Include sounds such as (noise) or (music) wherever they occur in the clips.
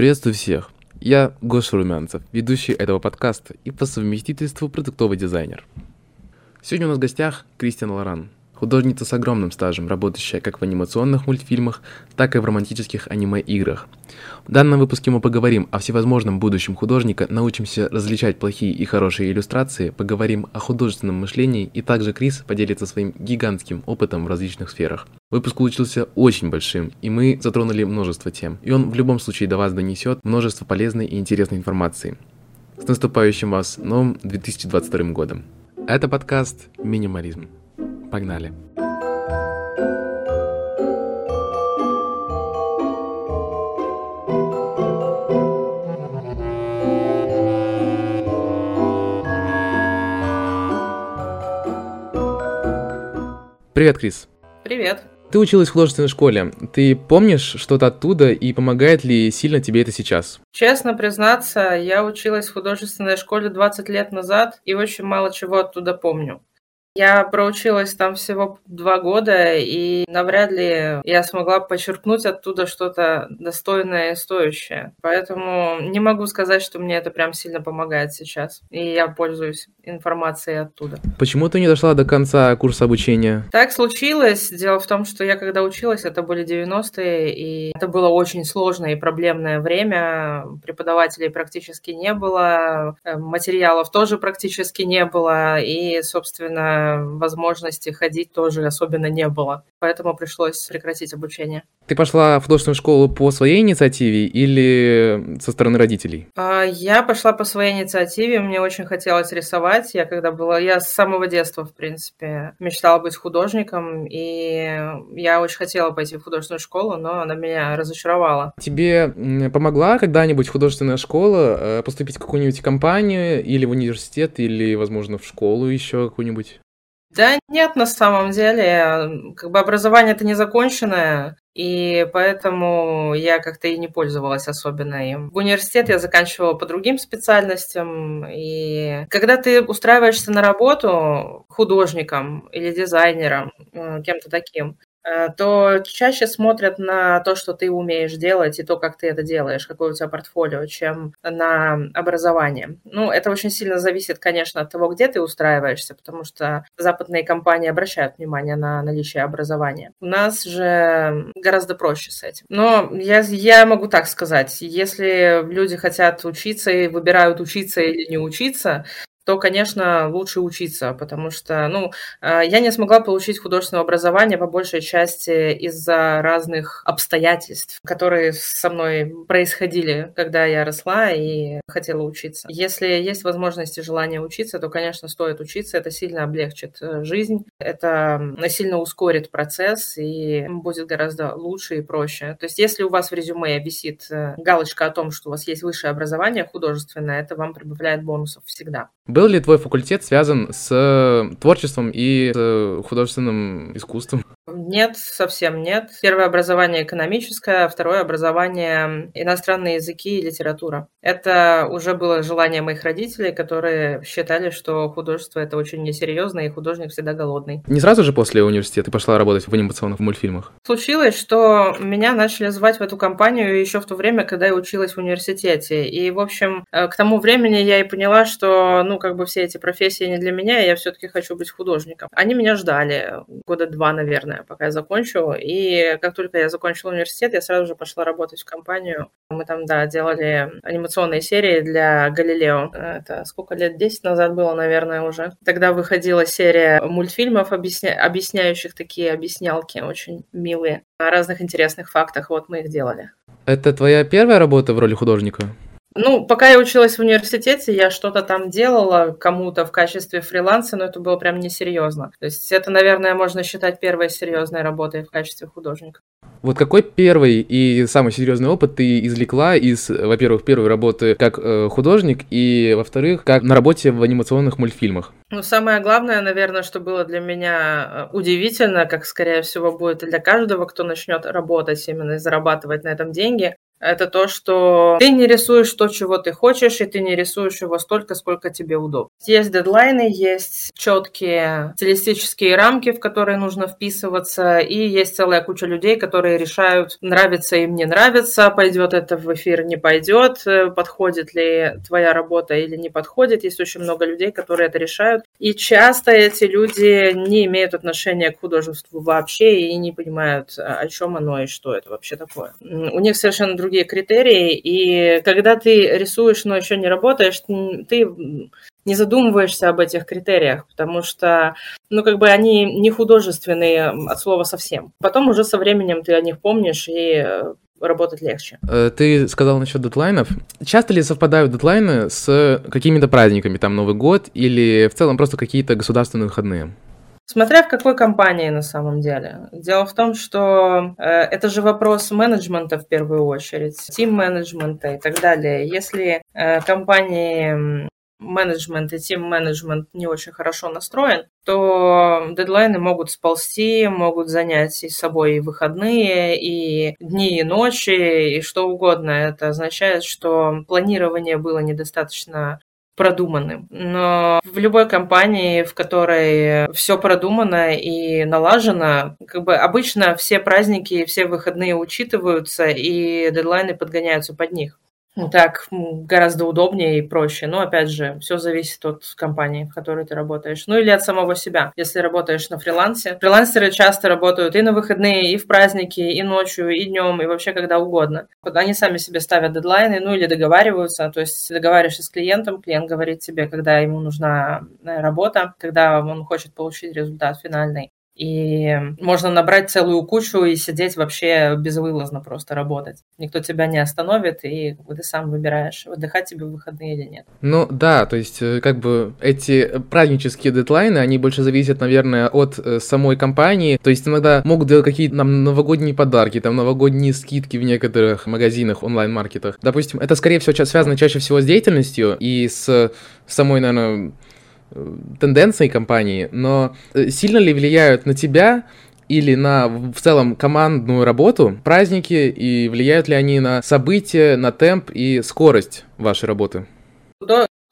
Приветствую всех. Я Гоша Румянцев, ведущий этого подкаста и по совместительству продуктовый дизайнер. Сегодня у нас в гостях Кристиан Лоран, художница с огромным стажем, работающая как в анимационных мультфильмах, так и в романтических аниме-играх. В данном выпуске мы поговорим о всевозможном будущем художника, научимся различать плохие и хорошие иллюстрации, поговорим о художественном мышлении и также Крис поделится своим гигантским опытом в различных сферах. Выпуск получился очень большим, и мы затронули множество тем, и он в любом случае до вас донесет множество полезной и интересной информации. С наступающим вас новым 2022 годом! Это подкаст «Минимализм». Погнали! Привет, Крис. Привет. Ты училась в художественной школе. Ты помнишь что-то оттуда и помогает ли сильно тебе это сейчас? Честно признаться, я училась в художественной школе 20 лет назад и очень мало чего оттуда помню. Я проучилась там всего два года, и навряд ли я смогла подчеркнуть оттуда что-то достойное и стоящее. Поэтому не могу сказать, что мне это прям сильно помогает сейчас. И я пользуюсь информацией оттуда. Почему ты не дошла до конца курса обучения? Так случилось. Дело в том, что я когда училась, это были 90-е, и это было очень сложное и проблемное время. Преподавателей практически не было, э, материалов тоже практически не было, и, собственно, возможности ходить тоже особенно не было. Поэтому пришлось прекратить обучение. Ты пошла в художественную школу по своей инициативе или со стороны родителей? А, я пошла по своей инициативе. Мне очень хотелось рисовать. Я когда была... Я с самого детства, в принципе, мечтала быть художником. И я очень хотела пойти в художественную школу, но она меня разочаровала. Тебе помогла когда-нибудь художественная школа э, поступить в какую-нибудь компанию или в университет, или, возможно, в школу еще какую-нибудь? Да нет, на самом деле, как бы образование это незаконченное, и поэтому я как-то и не пользовалась особенно им. В университет я заканчивала по другим специальностям, и когда ты устраиваешься на работу художником или дизайнером, э, кем-то таким, то чаще смотрят на то, что ты умеешь делать, и то, как ты это делаешь, какое у тебя портфолио, чем на образование. Ну, это очень сильно зависит, конечно, от того, где ты устраиваешься, потому что западные компании обращают внимание на наличие образования. У нас же гораздо проще с этим. Но я, я могу так сказать, если люди хотят учиться и выбирают учиться или не учиться, то, конечно, лучше учиться, потому что, ну, э, я не смогла получить художественное образование по большей части из-за разных обстоятельств, которые со мной происходили, когда я росла и хотела учиться. Если есть возможность и желание учиться, то, конечно, стоит учиться, это сильно облегчит э, жизнь, это сильно ускорит процесс и будет гораздо лучше и проще. То есть, если у вас в резюме висит э, галочка о том, что у вас есть высшее образование художественное, это вам прибавляет бонусов всегда. Был ли твой факультет связан с э, творчеством и с э, художественным искусством? Нет, совсем нет. Первое образование экономическое, второе образование иностранные языки и литература. Это уже было желание моих родителей, которые считали, что художество это очень несерьезно, и художник всегда голодный. Не сразу же после университета ты пошла работать в анимационных мультфильмах? Случилось, что меня начали звать в эту компанию еще в то время, когда я училась в университете. И, в общем, э, к тому времени я и поняла, что, ну, как бы все эти профессии не для меня, и я все-таки хочу быть художником. Они меня ждали года два, наверное, пока я закончу. И как только я закончила университет, я сразу же пошла работать в компанию. Мы там, да, делали анимационные серии для Галилео. Это сколько лет? 10 назад было, наверное, уже. Тогда выходила серия мультфильмов, объясня... объясняющих такие объяснялки, очень милые, о разных интересных фактах. Вот мы их делали. Это твоя первая работа в роли художника? Ну, пока я училась в университете, я что-то там делала кому-то в качестве фриланса, но это было прям несерьезно. То есть это, наверное, можно считать первой серьезной работой в качестве художника. Вот какой первый и самый серьезный опыт ты извлекла из, во-первых, первой работы как э, художник, и, во-вторых, как на работе в анимационных мультфильмах? Ну, самое главное, наверное, что было для меня э, удивительно, как, скорее всего, будет для каждого, кто начнет работать именно и зарабатывать на этом деньги, Это то, что ты не рисуешь то, чего ты хочешь, и ты не рисуешь его столько, сколько тебе удобно. Есть дедлайны, есть четкие стилистические рамки, в которые нужно вписываться, и есть целая куча людей, которые решают, нравится им, не нравится, пойдет это в эфир, не пойдет, подходит ли твоя работа или не подходит. Есть очень много людей, которые это решают. И часто эти люди не имеют отношения к художеству вообще и не понимают, о чем оно и что это вообще такое. У них совершенно другие другие критерии, и когда ты рисуешь, но еще не работаешь, ты не задумываешься об этих критериях, потому что, ну, как бы они не художественные от слова совсем. Потом уже со временем ты о них помнишь и э, работать легче. Э, ты сказал насчет дедлайнов. Часто ли совпадают дедлайны с какими-то праздниками, там Новый год или в целом просто какие-то государственные выходные? Смотря в какой компании на самом деле. Дело в том, что э, это же вопрос менеджмента в первую очередь, тим-менеджмента и так далее. Если э, компании менеджмент и тим-менеджмент не очень хорошо настроен, то дедлайны могут сползти, могут занять и собой и выходные, и дни, и ночи, и что угодно. Это означает, что планирование было недостаточно продуманным. Но в любой компании, в которой все продумано и налажено, как бы обычно все праздники, все выходные учитываются, и дедлайны подгоняются под них. Так гораздо удобнее и проще. Но опять же, все зависит от компании, в которой ты работаешь. Ну или от самого себя, если работаешь на фрилансе. Фрилансеры часто работают и на выходные, и в праздники, и ночью, и днем, и вообще когда угодно. Они сами себе ставят дедлайны, ну или договариваются. То есть договариваешься с клиентом, клиент говорит тебе, когда ему нужна э, работа, когда он хочет получить результат финальный. И можно набрать целую кучу и сидеть вообще безвылазно просто работать. Никто тебя не остановит, и ты сам выбираешь, отдыхать тебе в выходные или нет. Ну да, то есть э, как бы эти празднические дедлайны, они больше зависят, наверное, от э, самой компании. То есть иногда могут делать какие-то нам новогодние подарки, там новогодние скидки в некоторых магазинах, онлайн-маркетах. Допустим, это скорее всего связано чаще всего с деятельностью и с самой, наверное, тенденции компании, но э, сильно ли влияют на тебя или на в целом командную работу праздники и влияют ли они на события, на темп и скорость вашей работы?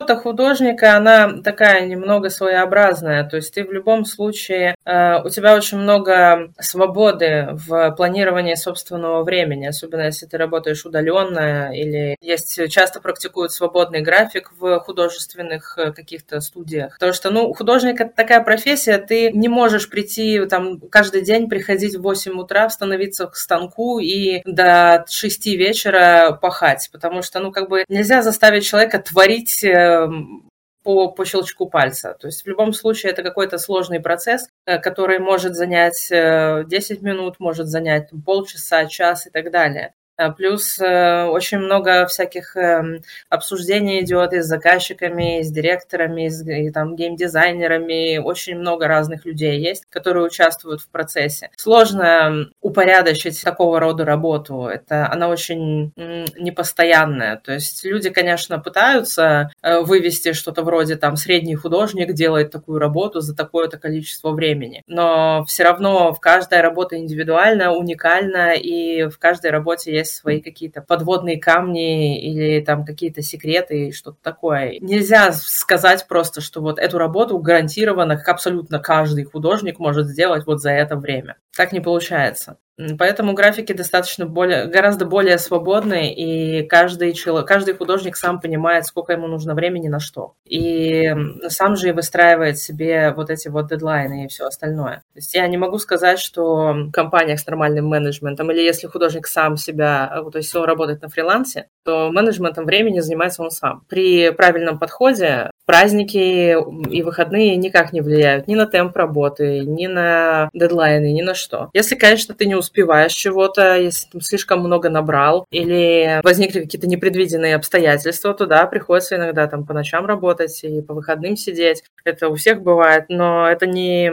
Работа художника, она такая немного своеобразная, то есть ты в любом случае, э, у тебя очень много свободы в планировании собственного времени, особенно если ты работаешь удаленно или есть часто практикуют свободный график в художественных э, каких-то студиях. Потому что, ну, художник это такая профессия, ты не можешь прийти там каждый день приходить в 8 утра, становиться к станку и до 6 вечера пахать, потому что, ну, как бы нельзя заставить человека творить Эм, по, по щелчку пальца. То есть в любом случае это какой-то сложный процесс, э, который может занять 10 э, минут, может занять полчаса, час и так далее. А плюс э, очень много всяких эм, обсуждений идет и с заказчиками, и с директорами, и, с, и там геймдизайнерами. Очень много разных людей есть, которые участвуют в процессе. Сложно упорядочить такого рода работу. Это она очень непостоянная. То есть люди, конечно, пытаются э, вывести что-то вроде там средний художник делает такую работу за такое-то количество времени. Но все равно в каждой работа индивидуальна, уникальна, и в каждой работе есть свои какие-то подводные камни или там какие-то секреты и что-то такое. Нельзя сказать просто, что вот эту работу гарантированно, как абсолютно каждый художник может сделать вот за это время. Так не получается. Поэтому графики достаточно более, гораздо более свободные, и каждый, человек, каждый художник сам понимает, сколько ему нужно времени на что. И сам же и выстраивает себе вот эти вот дедлайны и все остальное. То есть я не могу сказать, что в компаниях с нормальным менеджментом, или если художник сам себя, то есть он работает на фрилансе, то менеджментом времени занимается он сам. При правильном подходе праздники и выходные никак не влияют ни на темп работы, ни на дедлайны, ни на что. Если, конечно, ты не успеваешь чего-то, если ты слишком много набрал, или возникли какие-то непредвиденные обстоятельства, то да, приходится иногда там по ночам работать и по выходным сидеть. Это у всех бывает, но это не,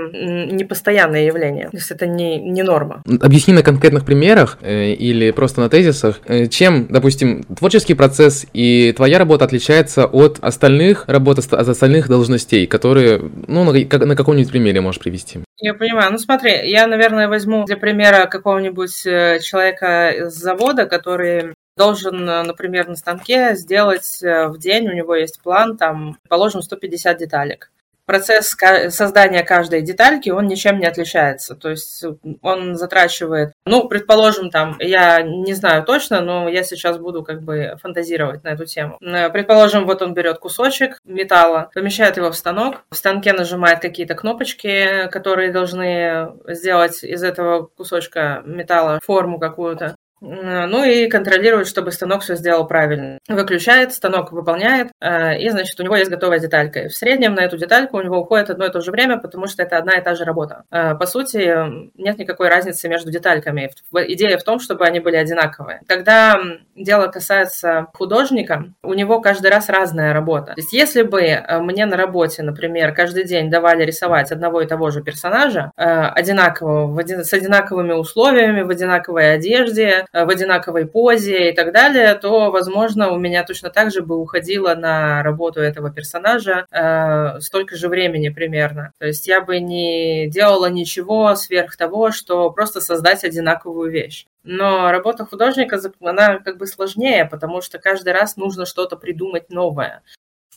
не постоянное явление. То есть это не, не норма. Объясни на конкретных примерах э, или просто на тезисах, э, чем, допустим, творческий процесс и твоя работа отличается от остальных работ от остальных должностей, которые, ну, на, на каком-нибудь примере можешь привести? Я понимаю. Ну, смотри, я, наверное, возьму для примера какого-нибудь э, человека с завода, который должен, например, на станке сделать в день, у него есть план, там, положим, 150 деталек процесс создания каждой детальки, он ничем не отличается. То есть он затрачивает, ну, предположим, там, я не знаю точно, но я сейчас буду как бы фантазировать на эту тему. Э, предположим, вот он берет кусочек металла, помещает его в станок, в станке нажимает какие-то кнопочки, которые должны сделать из этого кусочка металла форму какую-то. Ну и контролирует, чтобы станок все сделал правильно. Выключает, станок выполняет, э, и, значит, у него есть готовая деталька. В среднем на эту детальку у него уходит одно и то же время, потому что это одна и та же работа. Э, по сути, нет никакой разницы между детальками. Идея в том, чтобы они были одинаковые. Когда дело касается художника, у него каждый раз разная работа. То есть если бы э, мне на работе, например, каждый день давали рисовать одного и того же персонажа, одинакового, с одинаковыми условиями, в одинаковой одежде, Э, в одинаковой позе и так далее, то, возможно, у меня точно так же бы уходило на работу этого персонажа э, столько же времени примерно. То есть я бы не делала ничего сверх того, что просто создать одинаковую вещь. Но работа художника, она как бы сложнее, потому что каждый раз нужно что-то придумать новое.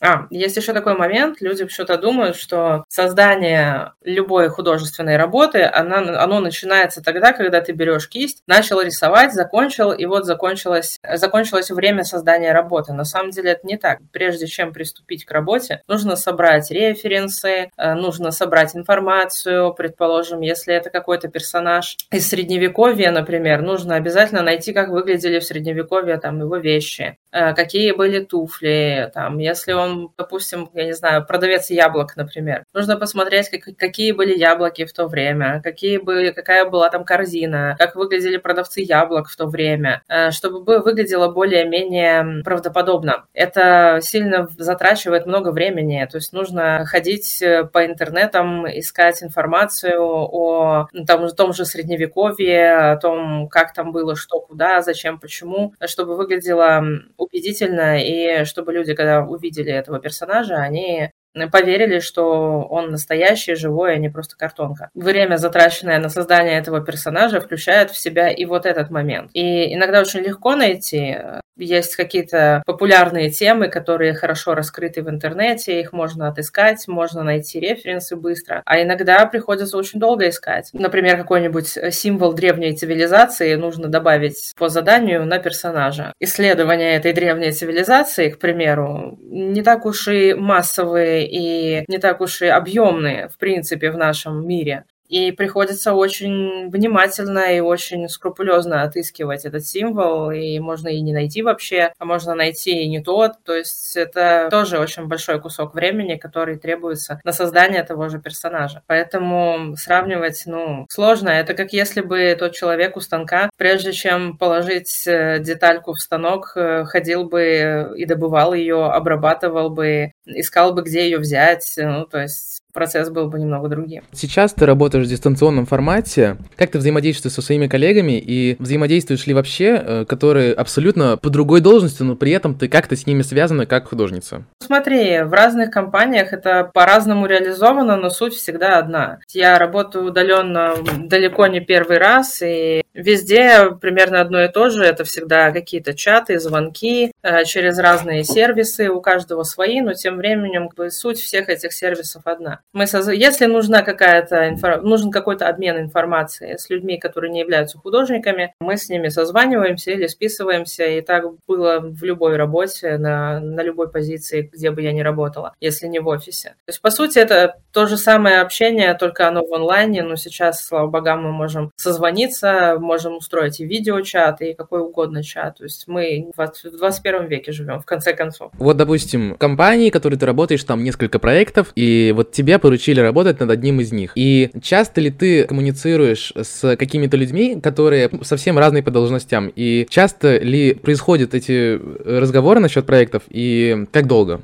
А, есть еще такой момент, люди почему-то думают, что создание любой художественной работы, она, оно начинается тогда, когда ты берешь кисть, начал рисовать, закончил, и вот закончилось, закончилось время создания работы. На самом деле это не так. Прежде чем приступить к работе, нужно собрать референсы, э, нужно собрать информацию, предположим, если это какой-то персонаж из Средневековья, например, нужно обязательно найти, как выглядели в Средневековье там его вещи, э, какие были туфли, там, если он он, допустим, я не знаю, продавец яблок, например. Нужно посмотреть, как, какие были яблоки в то время, какие были, какая была там корзина, как выглядели продавцы яблок в то время, э, чтобы выглядело более-менее правдоподобно. Это сильно затрачивает много времени, то есть нужно ходить э, по интернетам, искать информацию о там, том же средневековье, о том, как там было, что, куда, зачем, почему, чтобы выглядело убедительно и чтобы люди, когда увидели этого персонажа, они поверили, что он настоящий, живой, а не просто картонка. Время, затраченное на создание этого персонажа, включает в себя и вот этот момент. И иногда очень легко найти. Есть какие-то популярные темы, которые хорошо раскрыты в интернете, их можно отыскать, можно найти референсы быстро, а иногда приходится очень долго искать. Например, какой-нибудь символ древней цивилизации нужно добавить по заданию на персонажа. Исследования этой древней цивилизации, к примеру, не так уж и массовые и не так уж и объемные, в принципе, в нашем мире. И приходится очень внимательно и очень скрупулезно отыскивать этот символ, и можно и не найти вообще, а можно найти и не тот. То есть это тоже очень большой кусок времени, который требуется на создание того же персонажа. Поэтому сравнивать, ну, сложно. Это как если бы тот человек у станка, прежде чем положить э, детальку в станок, э, ходил бы и добывал ее, обрабатывал бы, искал бы, где ее взять. Ну, то есть процесс был бы немного другим. Сейчас ты работаешь в дистанционном формате. Как ты взаимодействуешь со своими коллегами и взаимодействуешь ли вообще, э, которые абсолютно по другой должности, но при этом ты как-то с ними связана как художница? Смотри, в разных компаниях это по-разному реализовано, но суть всегда одна. Я работаю удаленно далеко не первый раз, и везде примерно одно и то же. Это всегда какие-то чаты, звонки э, через разные сервисы, у каждого свои, но тем временем суть всех этих сервисов одна. Мы соз... Если нужна какая-то инфор... нужен какой-то обмен информацией с людьми, которые не являются художниками, мы с ними созваниваемся или списываемся, и так было в любой работе, на, на любой позиции, где бы я ни работала, если не в офисе. То есть, по сути, это то же самое общение, только оно в онлайне, но сейчас, слава богам, мы можем созвониться, можем устроить и видеочат, и какой угодно чат. То есть мы в 21 веке живем, в конце концов. Вот, допустим, компании, которые ты работаешь, там несколько проектов, и вот тебе поручили работать над одним из них. И часто ли ты коммуницируешь с какими-то людьми, которые совсем разные по должностям? И часто ли происходят эти разговоры насчет проектов, и как долго?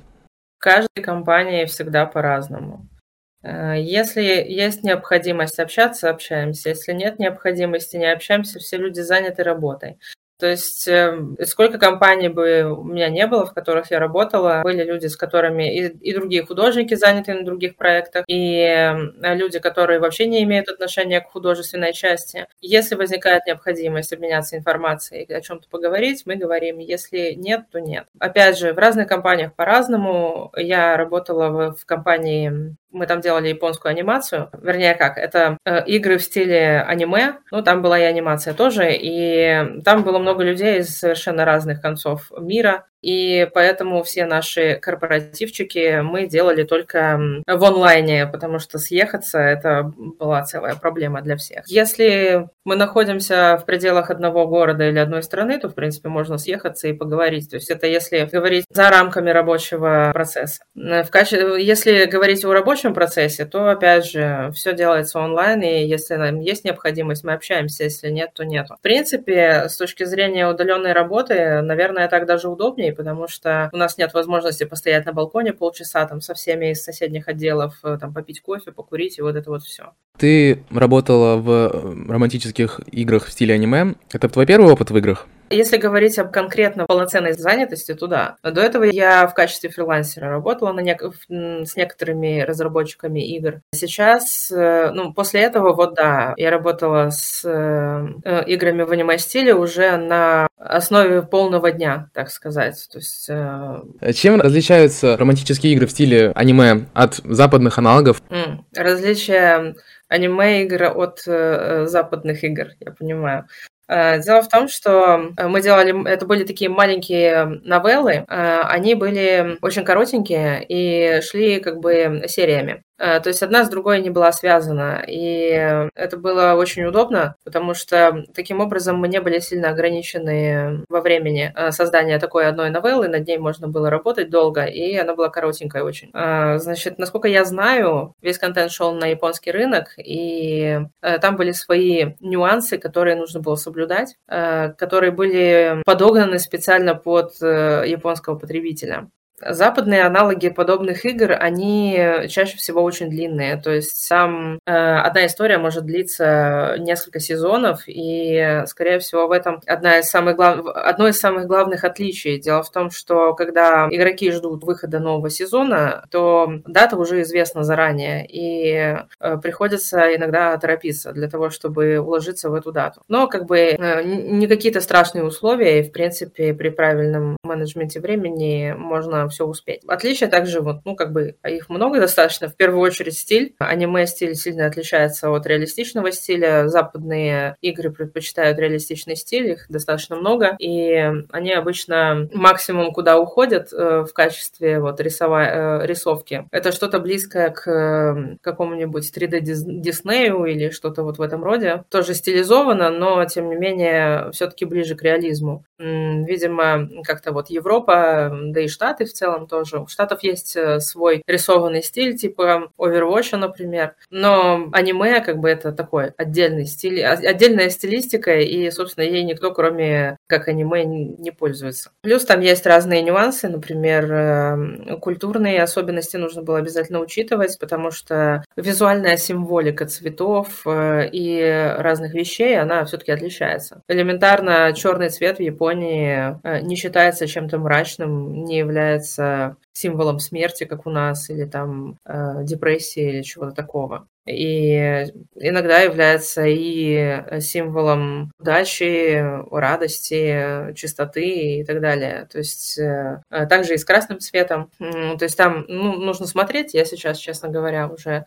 В каждой компании всегда по-разному. Э, если есть необходимость общаться, общаемся. Если нет необходимости, не общаемся, все люди заняты работой. То есть э, сколько компаний бы у меня не было, в которых я работала, были люди, с которыми и, и другие художники заняты на других проектах, и э, люди, которые вообще не имеют отношения к художественной части. Если возникает необходимость обменяться информацией, о чем-то поговорить, мы говорим. Если нет, то нет. Опять же, в разных компаниях по-разному. Я работала в, в компании мы там делали японскую анимацию. Вернее, как, это э, игры в стиле аниме. Ну, там была и анимация тоже. И там было много людей из совершенно разных концов мира и поэтому все наши корпоративчики мы делали только в онлайне, потому что съехаться это была целая проблема для всех. Если мы находимся в пределах одного города или одной страны, то, в принципе, можно съехаться и поговорить. То есть это если говорить за рамками рабочего процесса. В качестве... Если говорить о рабочем процессе, то, опять же, все делается онлайн, и если нам есть необходимость, мы общаемся, если нет, то нет. В принципе, с точки зрения удаленной работы, наверное, так даже удобнее, потому что у нас нет возможности постоять на балконе полчаса там со всеми из соседних отделов, э, там попить кофе, покурить и вот это вот все. Ты работала в э, романтических играх в стиле аниме. Это твой первый опыт в играх? Если говорить об конкретно полноценной занятости, то да. До этого я в качестве фрилансера работала на нек- с некоторыми разработчиками игр. Сейчас, э, ну, после этого, вот да, я работала с э, играми в аниме-стиле уже на основе полного дня, так сказать. То есть... Э... Чем различаются романтические игры в стиле аниме от западных аналогов? Mm, различия аниме-игр от э, западных игр, я понимаю. Э, дело в том, что э, мы делали, это были такие маленькие новеллы, э, они были очень коротенькие и шли как бы сериями. Э, то есть одна с другой не была связана. И это было очень удобно, потому что таким образом мы не были сильно ограничены во времени э, создания такой одной новеллы. Над ней можно было работать долго, и она была коротенькая очень. Э, значит, насколько я знаю, весь контент шел на японский рынок, и там были свои нюансы, которые нужно было соблюдать, которые были подогнаны специально под японского потребителя. Западные аналоги подобных игр, они чаще всего очень длинные. То есть сам э, одна история может длиться несколько сезонов, и, скорее всего, в этом одна из самых глав... одно из самых главных отличий. Дело в том, что когда игроки ждут выхода нового сезона, то дата уже известна заранее, и э, приходится иногда торопиться для того, чтобы уложиться в эту дату. Но как бы э, не какие-то страшные условия, и, в принципе, при правильном менеджменте времени можно все успеть. Отличия также, вот, ну, как бы, их много достаточно. В первую очередь стиль. Аниме-стиль сильно отличается от реалистичного стиля. Западные игры предпочитают реалистичный стиль, их достаточно много. И они обычно максимум, куда уходят э, в качестве вот рисова... э, рисовки, это что-то близкое к э, какому-нибудь 3D Диснею или что-то вот в этом роде. Тоже стилизовано, но, тем не менее, все-таки ближе к реализму. Видимо, как-то вот Европа, да и Штаты целом тоже. У Штатов есть э, свой рисованный стиль, типа Overwatch, например. Но аниме, как бы, это такой отдельный стиль, а, отдельная стилистика, и, собственно, ей никто, кроме как аниме, не пользуется. Плюс там есть разные нюансы, например, эм, культурные особенности нужно было обязательно учитывать, потому что визуальная символика цветов э, и разных вещей, она все-таки отличается. Элементарно черный цвет в Японии э, не считается чем-то мрачным, не является символом смерти, как у нас, или там э, депрессии или чего-то такого. И иногда является и символом удачи, радости, чистоты и так далее. То есть э, также и с красным цветом. То есть там ну, нужно смотреть. Я сейчас, честно говоря, уже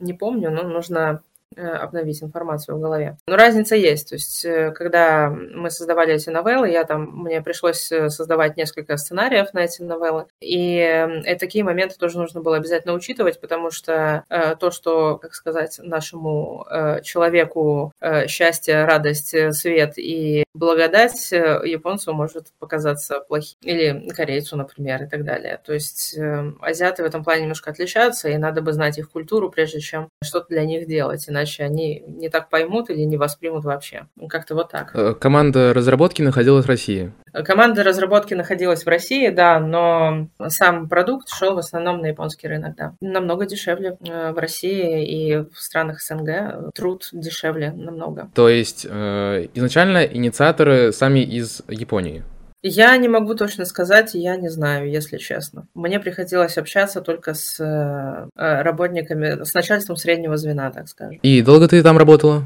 не помню, но нужно Э, обновить информацию в голове. Но разница есть. То есть, э, когда мы создавали эти новеллы, я там, мне пришлось э, создавать несколько сценариев на эти новеллы. И, такие моменты тоже нужно было обязательно учитывать, потому что э, то, что, как сказать, нашему э, человеку э, счастье, радость, свет и благодать японцу может показаться плохим. Или корейцу, например, и так далее. То есть э, азиаты в этом плане немножко отличаются, и надо бы знать их культуру, прежде чем что-то для них делать. Иначе они не так поймут или не воспримут вообще. Как-то вот так. Э, команда разработки находилась в России. Команда разработки находилась в России, да, но сам продукт шел в основном на японский рынок, да. Намного дешевле э, в России и в странах СНГ. Труд дешевле намного. То есть э, изначально инициатор операторы сами из Японии? Я не могу точно сказать, я не знаю, если честно. Мне приходилось общаться только с э, работниками, с начальством среднего звена, так скажем. И долго ты там работала?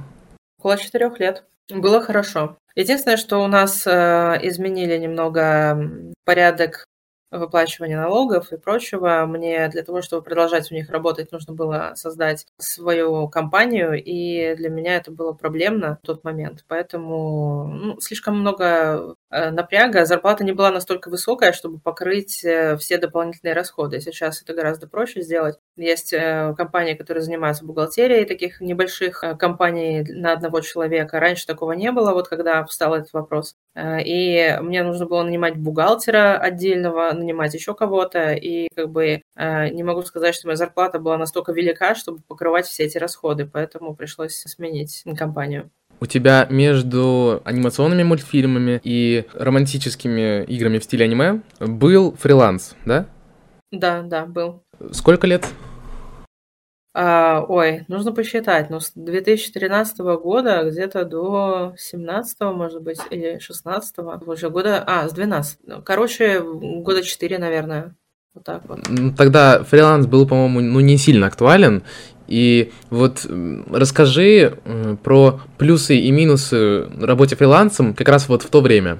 Около четырех лет. Было хорошо. Единственное, что у нас э, изменили немного порядок выплачивания налогов и прочего. Мне для того, чтобы продолжать у них работать, нужно было создать свою компанию, и для меня это было проблемно в тот момент. Поэтому ну, слишком много напряга. Зарплата не была настолько высокая, чтобы покрыть э, все дополнительные расходы. Сейчас это гораздо проще сделать. Есть э, компании, которые занимаются бухгалтерией таких небольших компаний на одного человека. Раньше такого не было, вот когда встал этот вопрос. И мне нужно было нанимать бухгалтера отдельного, нанимать еще кого-то, и как бы э, не могу сказать, что моя зарплата была настолько велика, чтобы покрывать все эти расходы, поэтому пришлось сменить компанию. У тебя между анимационными мультфильмами и романтическими играми в стиле аниме был фриланс, да? Да, да, был. Сколько лет? А, ой, нужно посчитать, но с 2013 года где-то до 17 может быть, или 16 уже года, а, с 12. Короче, года 4, наверное. Вот так вот. Тогда фриланс был, по-моему, ну не сильно актуален. И вот расскажи про плюсы и минусы работе фрилансом как раз вот в то время.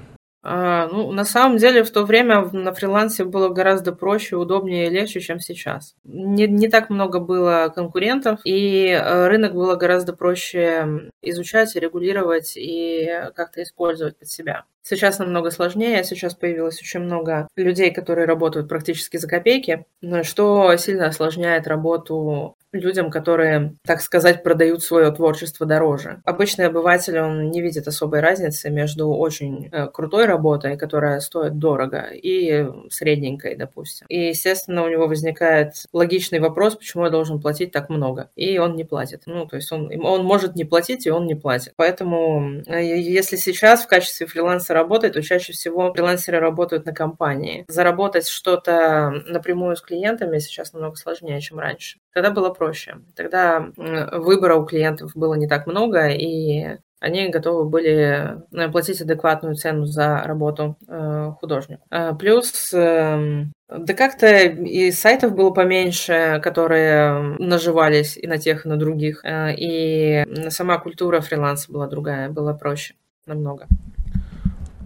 Ну, на самом деле, в то время на фрилансе было гораздо проще, удобнее и легче, чем сейчас. Не, не так много было конкурентов, и э, рынок было гораздо проще изучать, регулировать и как-то использовать под себя. Сейчас намного сложнее, сейчас появилось очень много людей, которые работают практически за копейки, что сильно осложняет работу людям, которые, так сказать, продают свое творчество дороже. Обычный обыватель, он не видит особой разницы между очень э, крутой работой, которая стоит дорого, и средненькой, допустим. И, естественно, у него возникает логичный вопрос, почему я должен платить так много. И он не платит. Ну, то есть он, он может не платить, и он не платит. Поэтому, э, если сейчас в качестве фриланса работать, то чаще всего фрилансеры работают на компании. Заработать что-то напрямую с клиентами сейчас намного сложнее, чем раньше. Тогда было проще. Тогда выбора у клиентов было не так много, и они готовы были э, платить адекватную цену за работу э, художнику. Э, плюс эм, да как-то и сайтов было поменьше, которые наживались и на тех, и на других. И сама культура фриланса была другая, было проще намного.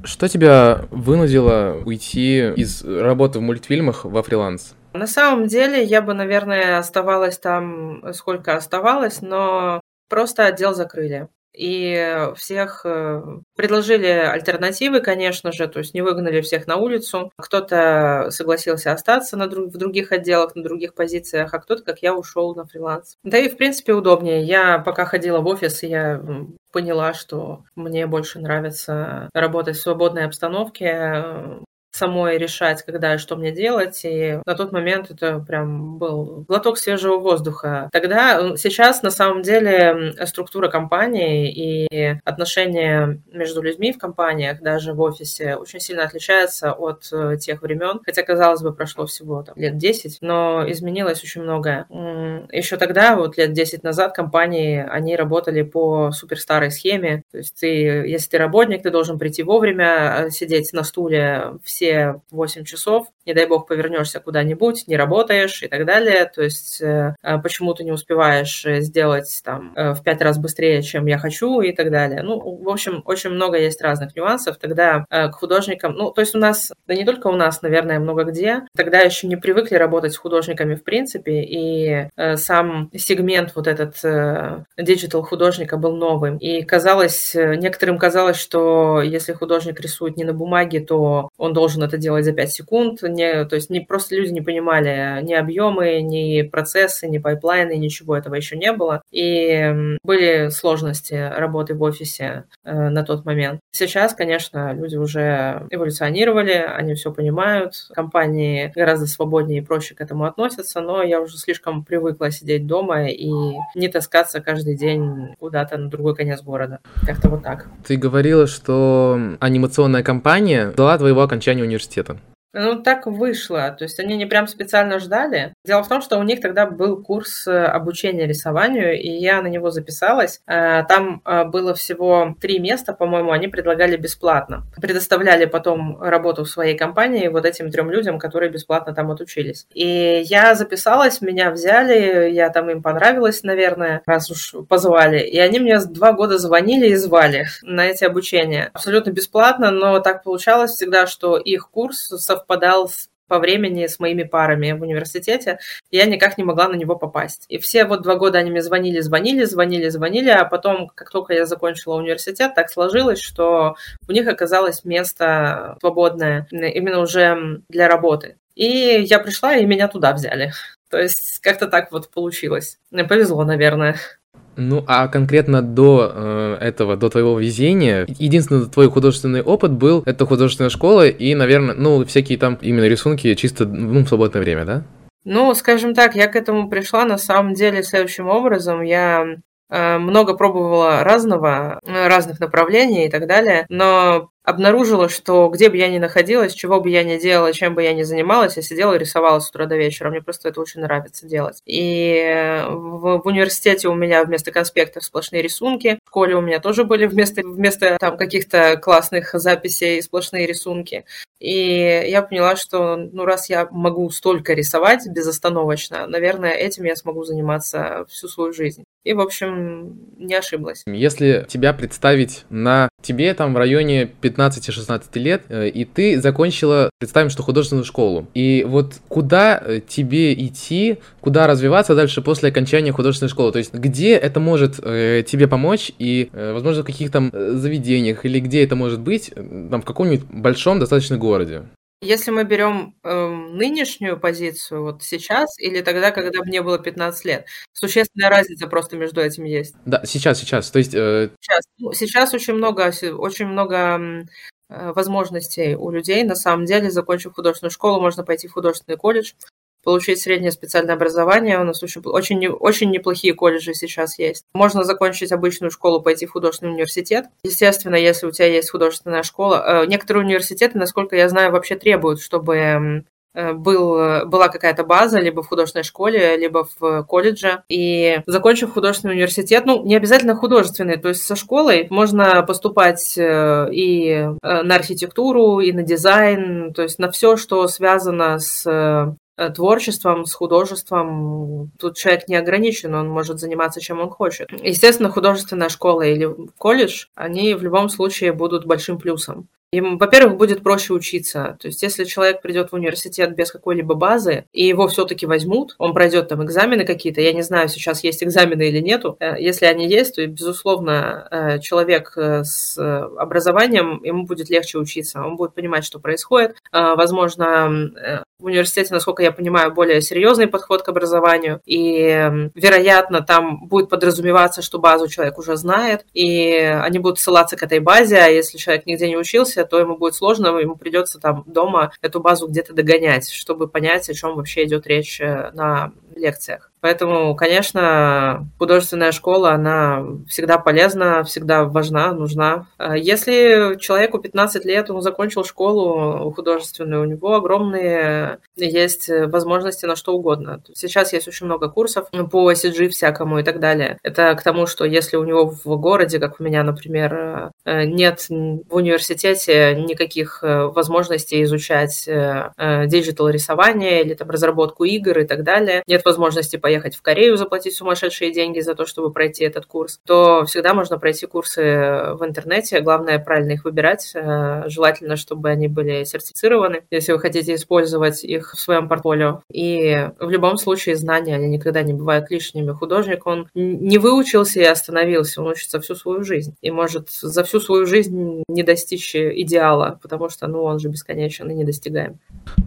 Что тебя вынудило уйти из работы в мультфильмах во фриланс? На самом деле я бы, наверное, оставалась там, сколько оставалась, но просто отдел закрыли. И всех э, предложили альтернативы, конечно же, то есть не выгнали всех на улицу. Кто-то согласился остаться на друг, в других отделах, на других позициях, а кто-то, как я, ушел на фриланс. Да и, в принципе, удобнее. Я пока ходила в офис, я поняла, что мне больше нравится работать в свободной обстановке, самой решать, когда и что мне делать. И на тот момент это прям был глоток свежего воздуха. Тогда, сейчас на самом деле структура компании и отношения между людьми в компаниях, даже в офисе, очень сильно отличается от э, тех времен. Хотя, казалось бы, прошло всего там, лет 10, но изменилось очень многое. Еще тогда, вот лет 10 назад, компании, они работали по суперстарой схеме. То есть ты, если ты работник, ты должен прийти вовремя, э, сидеть на стуле все все 8 часов, не дай бог повернешься куда-нибудь, не работаешь и так далее. То есть э, а почему ты не успеваешь э, сделать там э, в 5 раз быстрее, чем я хочу и так далее. Ну, в общем, очень много есть разных нюансов. Тогда к художникам, ну, то есть у нас, да не только у нас, наверное, много где, тогда еще не привыкли работать с художниками в принципе, и сам сегмент вот этот digital художника был новым. И казалось, некоторым казалось, что если художник рисует не на бумаге, то он должен должен это делать за 5 секунд. Не, то есть не просто люди не понимали ни объемы, ни процессы, ни пайплайны, ничего этого еще не было. И были сложности работы в офисе э, на тот момент. Сейчас, конечно, люди уже эволюционировали, они все понимают, компании гораздо свободнее и проще к этому относятся, но я уже слишком привыкла сидеть дома и не таскаться каждый день куда-то на другой конец города. Как-то вот так. Ты говорила, что анимационная компания дала твоего окончания университета. Ну, так вышло. То есть они не прям специально ждали. Дело в том, что у них тогда был курс э, обучения рисованию, и я на него записалась. Э, там э, было всего три места, по-моему, они предлагали бесплатно. Предоставляли потом работу в своей компании вот этим трем людям, которые бесплатно там отучились. И я записалась, меня взяли, я там им понравилась, наверное, раз уж позвали. И они мне два года звонили и звали на эти обучения. Абсолютно бесплатно, но так получалось всегда, что их курс совпадал с по времени с моими парами в университете, я никак не могла на него попасть. И все вот два года они мне звонили, звонили, звонили, звонили, а потом, как только я закончила университет, так сложилось, что у них оказалось место свободное именно уже для работы. И я пришла, и меня туда взяли. То есть как-то так вот получилось. Повезло, наверное. Ну, а конкретно до э, этого, до твоего везения, единственный твой художественный опыт был, это художественная школа и, наверное, ну, всякие там именно рисунки чисто ну, в свободное время, да? Ну, скажем так, я к этому пришла на самом деле следующим образом. Я э, много пробовала разного, разных направлений и так далее, но обнаружила, что где бы я ни находилась, чего бы я ни делала, чем бы я ни занималась, я сидела и рисовала с утра до вечера. Мне просто это очень нравится делать. И в, в университете у меня вместо конспектов сплошные рисунки. В школе у меня тоже были вместо, вместо там каких-то классных записей сплошные рисунки. И я поняла, что ну раз я могу столько рисовать безостановочно, наверное, этим я смогу заниматься всю свою жизнь. И, в общем, не ошиблась. Если тебя представить на тебе там в районе 15-16 лет, э, и ты закончила, представим, что художественную школу. И вот куда э, тебе идти, куда развиваться дальше после окончания художественной школы? То есть где это может э, тебе помочь и, э, возможно, в каких там э, заведениях или где это может быть, там в каком-нибудь большом достаточно городе? Если мы берем э, нынешнюю позицию, вот сейчас или тогда, когда мне было 15 лет, существенная разница просто между этим есть. Да, сейчас, сейчас. То есть э... сейчас, ну, сейчас очень много, очень много э, возможностей у людей. На самом деле, закончив художественную школу, можно пойти в художественный колледж, получить среднее специальное образование. У нас очень, очень, очень неплохие колледжи сейчас есть. Можно закончить обычную школу, пойти в художественный университет. Естественно, если у тебя есть художественная школа. Э, некоторые университеты, насколько я знаю, вообще требуют, чтобы э, был, была какая-то база либо в художественной школе, либо в колледже. И закончив художественный университет, ну, не обязательно художественный, то есть со школой можно поступать э, и на архитектуру, и на дизайн, то есть на все, что связано с творчеством, с художеством. Тут человек не ограничен, он может заниматься чем он хочет. Естественно, художественная школа или колледж, они в любом случае будут большим плюсом. Им, во-первых, будет проще учиться. То есть, если человек придет в университет без какой-либо базы, и его все-таки возьмут, он пройдет там экзамены какие-то. Я не знаю, сейчас есть экзамены или нету. Э, если они есть, то, безусловно, э, человек э, с образованием, ему будет легче учиться. Он будет понимать, что происходит. Возможно, в университете, насколько я понимаю, более серьезный подход к образованию, и, вероятно, там будет подразумеваться, что базу человек уже знает, и они будут ссылаться к этой базе, а если человек нигде не учился, учился, то ему будет сложно, ему придется там дома эту базу где-то догонять, чтобы понять, о чем вообще идет речь э, на лекциях. Поэтому, конечно, художественная школа, она всегда полезна, всегда важна, нужна. А если человеку 15 лет, он закончил школу художественную, у него огромные есть возможности на что угодно. Сейчас есть очень много курсов по CG всякому и так далее. Это к тому, что если у него в городе, как у меня, например, э, нет в университете никаких э, возможностей изучать digital рисование или там разработку игр и так далее, нет возможности поехать в Корею, заплатить сумасшедшие деньги за то, чтобы пройти этот курс, то всегда можно пройти курсы в интернете. Главное правильно их выбирать. Э, желательно, чтобы они были сертифицированы, если вы хотите использовать их в своем портфолио. И в любом случае знания, они никогда не бывают лишними. Художник, он не выучился и остановился, он учится всю свою жизнь. И может за всю свою жизнь не достичь идеала, потому что, ну, он же бесконечен и недостигаем.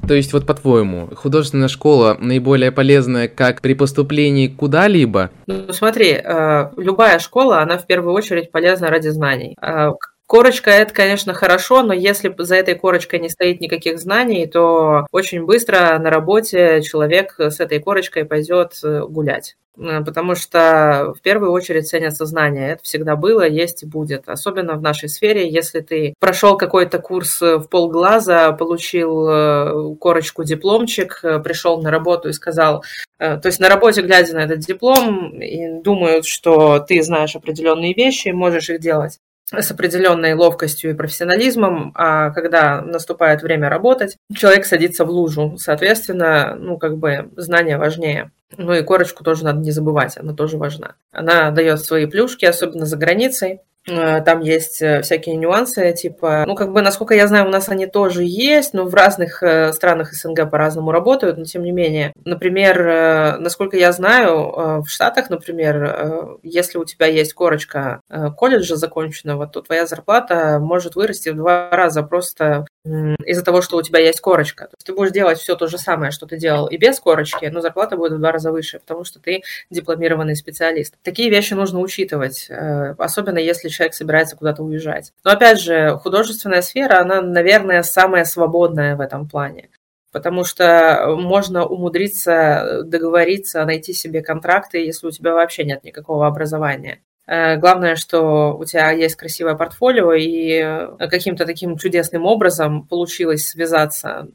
То есть, вот по-твоему, художественная школа наиболее полезная как при поступлении куда-либо? Ну, смотри, э, любая школа, она в первую очередь полезна ради знаний. Э, Корочка – это, конечно, хорошо, но если за этой корочкой не стоит никаких знаний, то очень быстро на работе человек с этой корочкой пойдет э, гулять. Э, потому что в первую очередь ценятся знания. Это всегда было, есть и будет. Особенно в нашей сфере, если ты прошел какой-то курс в полглаза, получил э, корочку дипломчик, пришел на работу и сказал, то есть на работе, глядя на этот диплом, и думают, что ты знаешь определенные вещи, можешь их делать с определенной ловкостью и профессионализмом, а когда наступает время работать, человек садится в лужу. Соответственно, ну, как бы знания важнее. Ну и корочку тоже надо не забывать, она тоже важна. Она дает свои плюшки, особенно за границей. Э, там есть э, всякие нюансы, типа, ну, как бы, насколько я знаю, у нас они тоже есть, но в разных э, странах СНГ по-разному работают, но тем не менее. Например, насколько я знаю, в Штатах, например, если у тебя есть корочка колледжа законченного, то твоя зарплата может вырасти в два раза просто из-за того, что у тебя есть корочка. То есть ты будешь делать все то же самое, что ты делал и без корочки, но зарплата будет в два раза выше, потому что ты дипломированный специалист. Такие вещи нужно учитывать, особенно если человек собирается куда-то уезжать. Но опять же, художественная сфера, она, наверное, самая свободная в этом плане. Потому что можно умудриться договориться, найти себе контракты, если у тебя вообще нет никакого образования. Э, главное, что у тебя есть красивое портфолио, и каким-то таким чудесным образом получилось связаться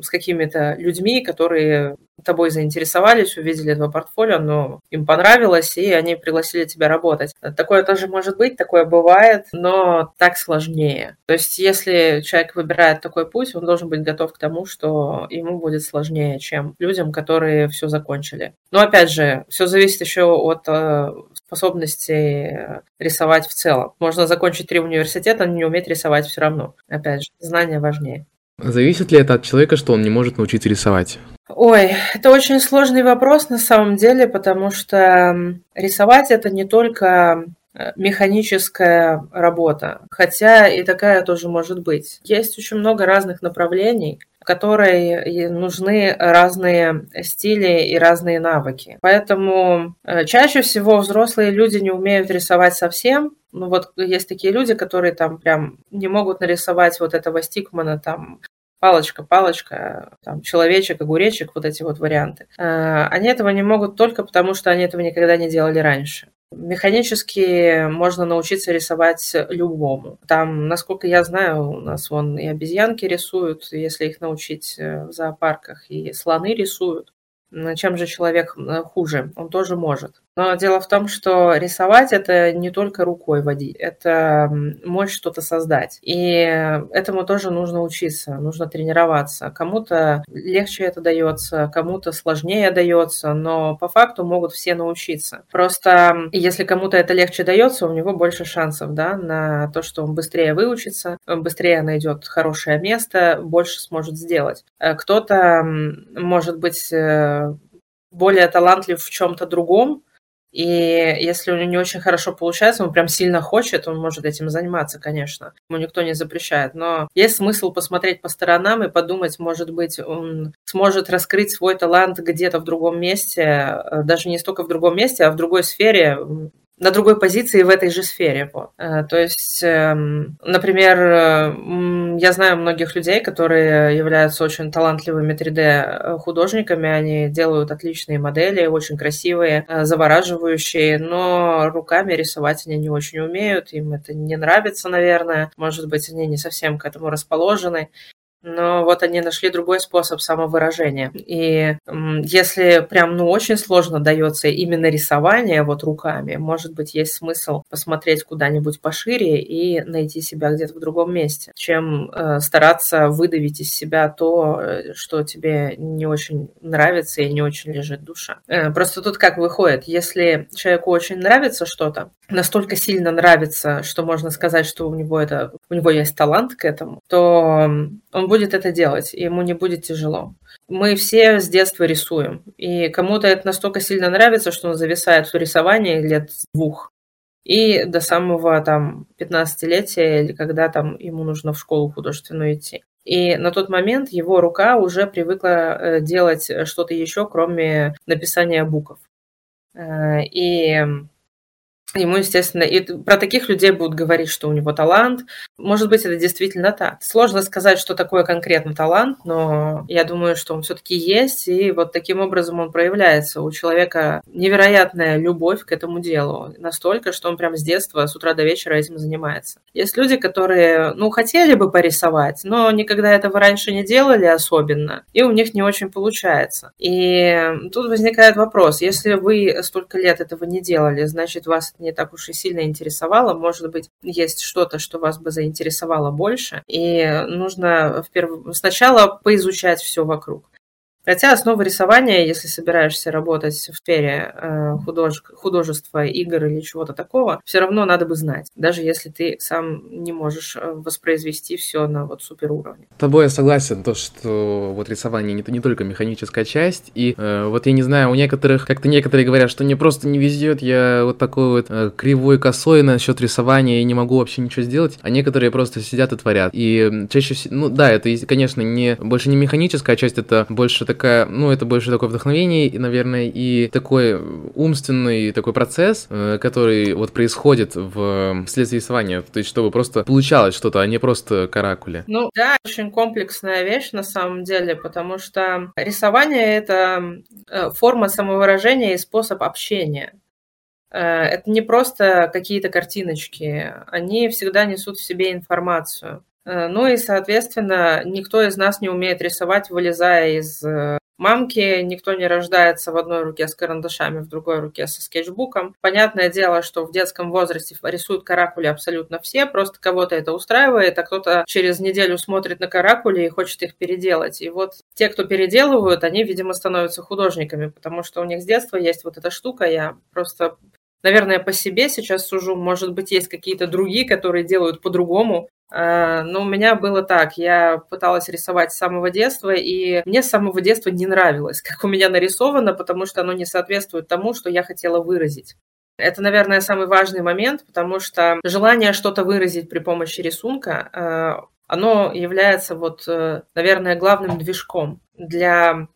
с какими-то людьми, которые тобой заинтересовались, увидели твое портфолио, но им понравилось, и они пригласили тебя работать. Такое тоже может быть, такое бывает, но так сложнее. То есть, если человек выбирает такой путь, он должен быть готов к тому, что ему будет сложнее, чем людям, которые все закончили. Но опять же, все зависит еще от э, способности рисовать в целом. Можно закончить три университета, но не уметь рисовать все равно. Опять же, знания важнее. Зависит ли это от человека, что он не может научиться рисовать? Ой, это очень сложный вопрос на самом деле, потому что рисовать это не только э, механическая работа, хотя и такая тоже может быть. Есть очень много разных направлений, которой нужны разные стили и разные навыки. Поэтому э, чаще всего взрослые люди не умеют рисовать совсем, ну вот есть такие люди, которые там прям не могут нарисовать вот этого стикмана там палочка, палочка, там, человечек, огуречек, вот эти вот варианты. Э, они этого не могут только потому, что они этого никогда не делали раньше. Механически можно научиться рисовать любому. Там, насколько я знаю, у нас вон и обезьянки рисуют, если их научить э, в зоопарках, и слоны рисуют. Чем же человек э, хуже? Он тоже может. Но дело в том, что рисовать это не только рукой водить, это мощь что-то создать. И этому тоже нужно учиться, нужно тренироваться. Кому-то легче это дается, кому-то сложнее дается, но по факту могут все научиться. Просто если кому-то это легче дается, у него больше шансов да, на то, что он быстрее выучится, быстрее найдет хорошее место, больше сможет сделать. Э, кто-то, может быть, э, более талантлив в чем-то другом, и если у него не очень хорошо получается, он прям сильно хочет, он может этим заниматься, конечно. Ему никто не запрещает. Но есть смысл посмотреть по сторонам и подумать, может быть, он сможет раскрыть свой талант где-то в другом месте, э, даже не столько в другом месте, а в другой сфере, на другой позиции в этой же сфере. Вот. Э, то есть, эм, например, э, я знаю многих людей, которые являются очень талантливыми 3D-художниками, они делают отличные модели, очень красивые, э, завораживающие, но руками рисовать они не очень умеют, им это не нравится, наверное, может быть, они не совсем к этому расположены но вот они нашли другой способ самовыражения. И если прям, ну, очень сложно дается именно рисование вот руками, может быть, есть смысл посмотреть куда-нибудь пошире и найти себя где-то в другом месте, чем э, стараться выдавить из себя то, э, что тебе не очень нравится и не очень лежит душа. Э, просто тут как выходит, если человеку очень нравится что-то, настолько сильно нравится, что можно сказать, что у него это, у него есть талант к этому, то он будет это делать, и ему не будет тяжело. Мы все с детства рисуем, и кому-то это настолько сильно нравится, что он зависает в рисовании лет двух. И до самого там 15-летия, или когда там ему нужно в школу художественную идти. И на тот момент его рука уже привыкла э, делать что-то еще, кроме написания букв. Э, и ему, естественно, и про таких людей будут говорить, что у него талант. Может быть, это действительно так. Сложно сказать, что такое конкретно талант, но я думаю, что он все-таки есть, и вот таким образом он проявляется. У человека невероятная любовь к этому делу, настолько, что он прям с детства, с утра до вечера этим занимается. Есть люди, которые, ну, хотели бы порисовать, но никогда этого раньше не делали особенно, и у них не очень получается. И тут возникает вопрос, если вы столько лет этого не делали, значит, вас не так уж и сильно интересовало. Может быть, есть что-то, что вас бы заинтересовало больше. И нужно в перв... сначала поизучать все вокруг. Хотя основа рисования, если собираешься работать в сфере э, худож... художества, игр или чего-то такого, все равно надо бы знать, даже если ты сам не можешь э, воспроизвести все на вот супер уровне. С тобой я согласен, то, что вот рисование не, не только механическая часть, и э, вот я не знаю, у некоторых, как-то некоторые говорят, что мне просто не везет, я вот такой вот э, кривой косой насчет рисования и не могу вообще ничего сделать, а некоторые просто сидят и творят. И чаще всего, ну да, это, конечно, не больше не механическая часть, это больше такая, ну, это больше такое вдохновение, и, наверное, и такой умственный такой процесс, э, который вот происходит в следствие рисования, то есть чтобы просто получалось что-то, а не просто каракули. Ну, да, очень комплексная вещь на самом деле, потому что рисование — это э, форма самовыражения и способ общения. Э, это не просто какие-то картиночки, они всегда несут в себе информацию. Э, ну и, соответственно, никто из нас не умеет рисовать, вылезая из э, мамки, никто не рождается в одной руке с карандашами, в другой руке со скетчбуком. Понятное дело, что в детском возрасте рисуют каракули абсолютно все, просто кого-то это устраивает, а кто-то через неделю смотрит на каракули и хочет их переделать. И вот те, кто переделывают, они, видимо, становятся художниками, потому что у них с детства есть вот эта штука, я просто Наверное, по себе сейчас сужу. Может быть, есть какие-то другие, которые делают по-другому. А, но у меня было так, я пыталась рисовать с самого детства, и мне с самого детства не нравилось, как у меня нарисовано, потому что оно не соответствует тому, что я хотела выразить. Это, наверное, самый важный момент, потому что желание что-то выразить при помощи рисунка, а, оно является, вот, э, наверное, главным движком для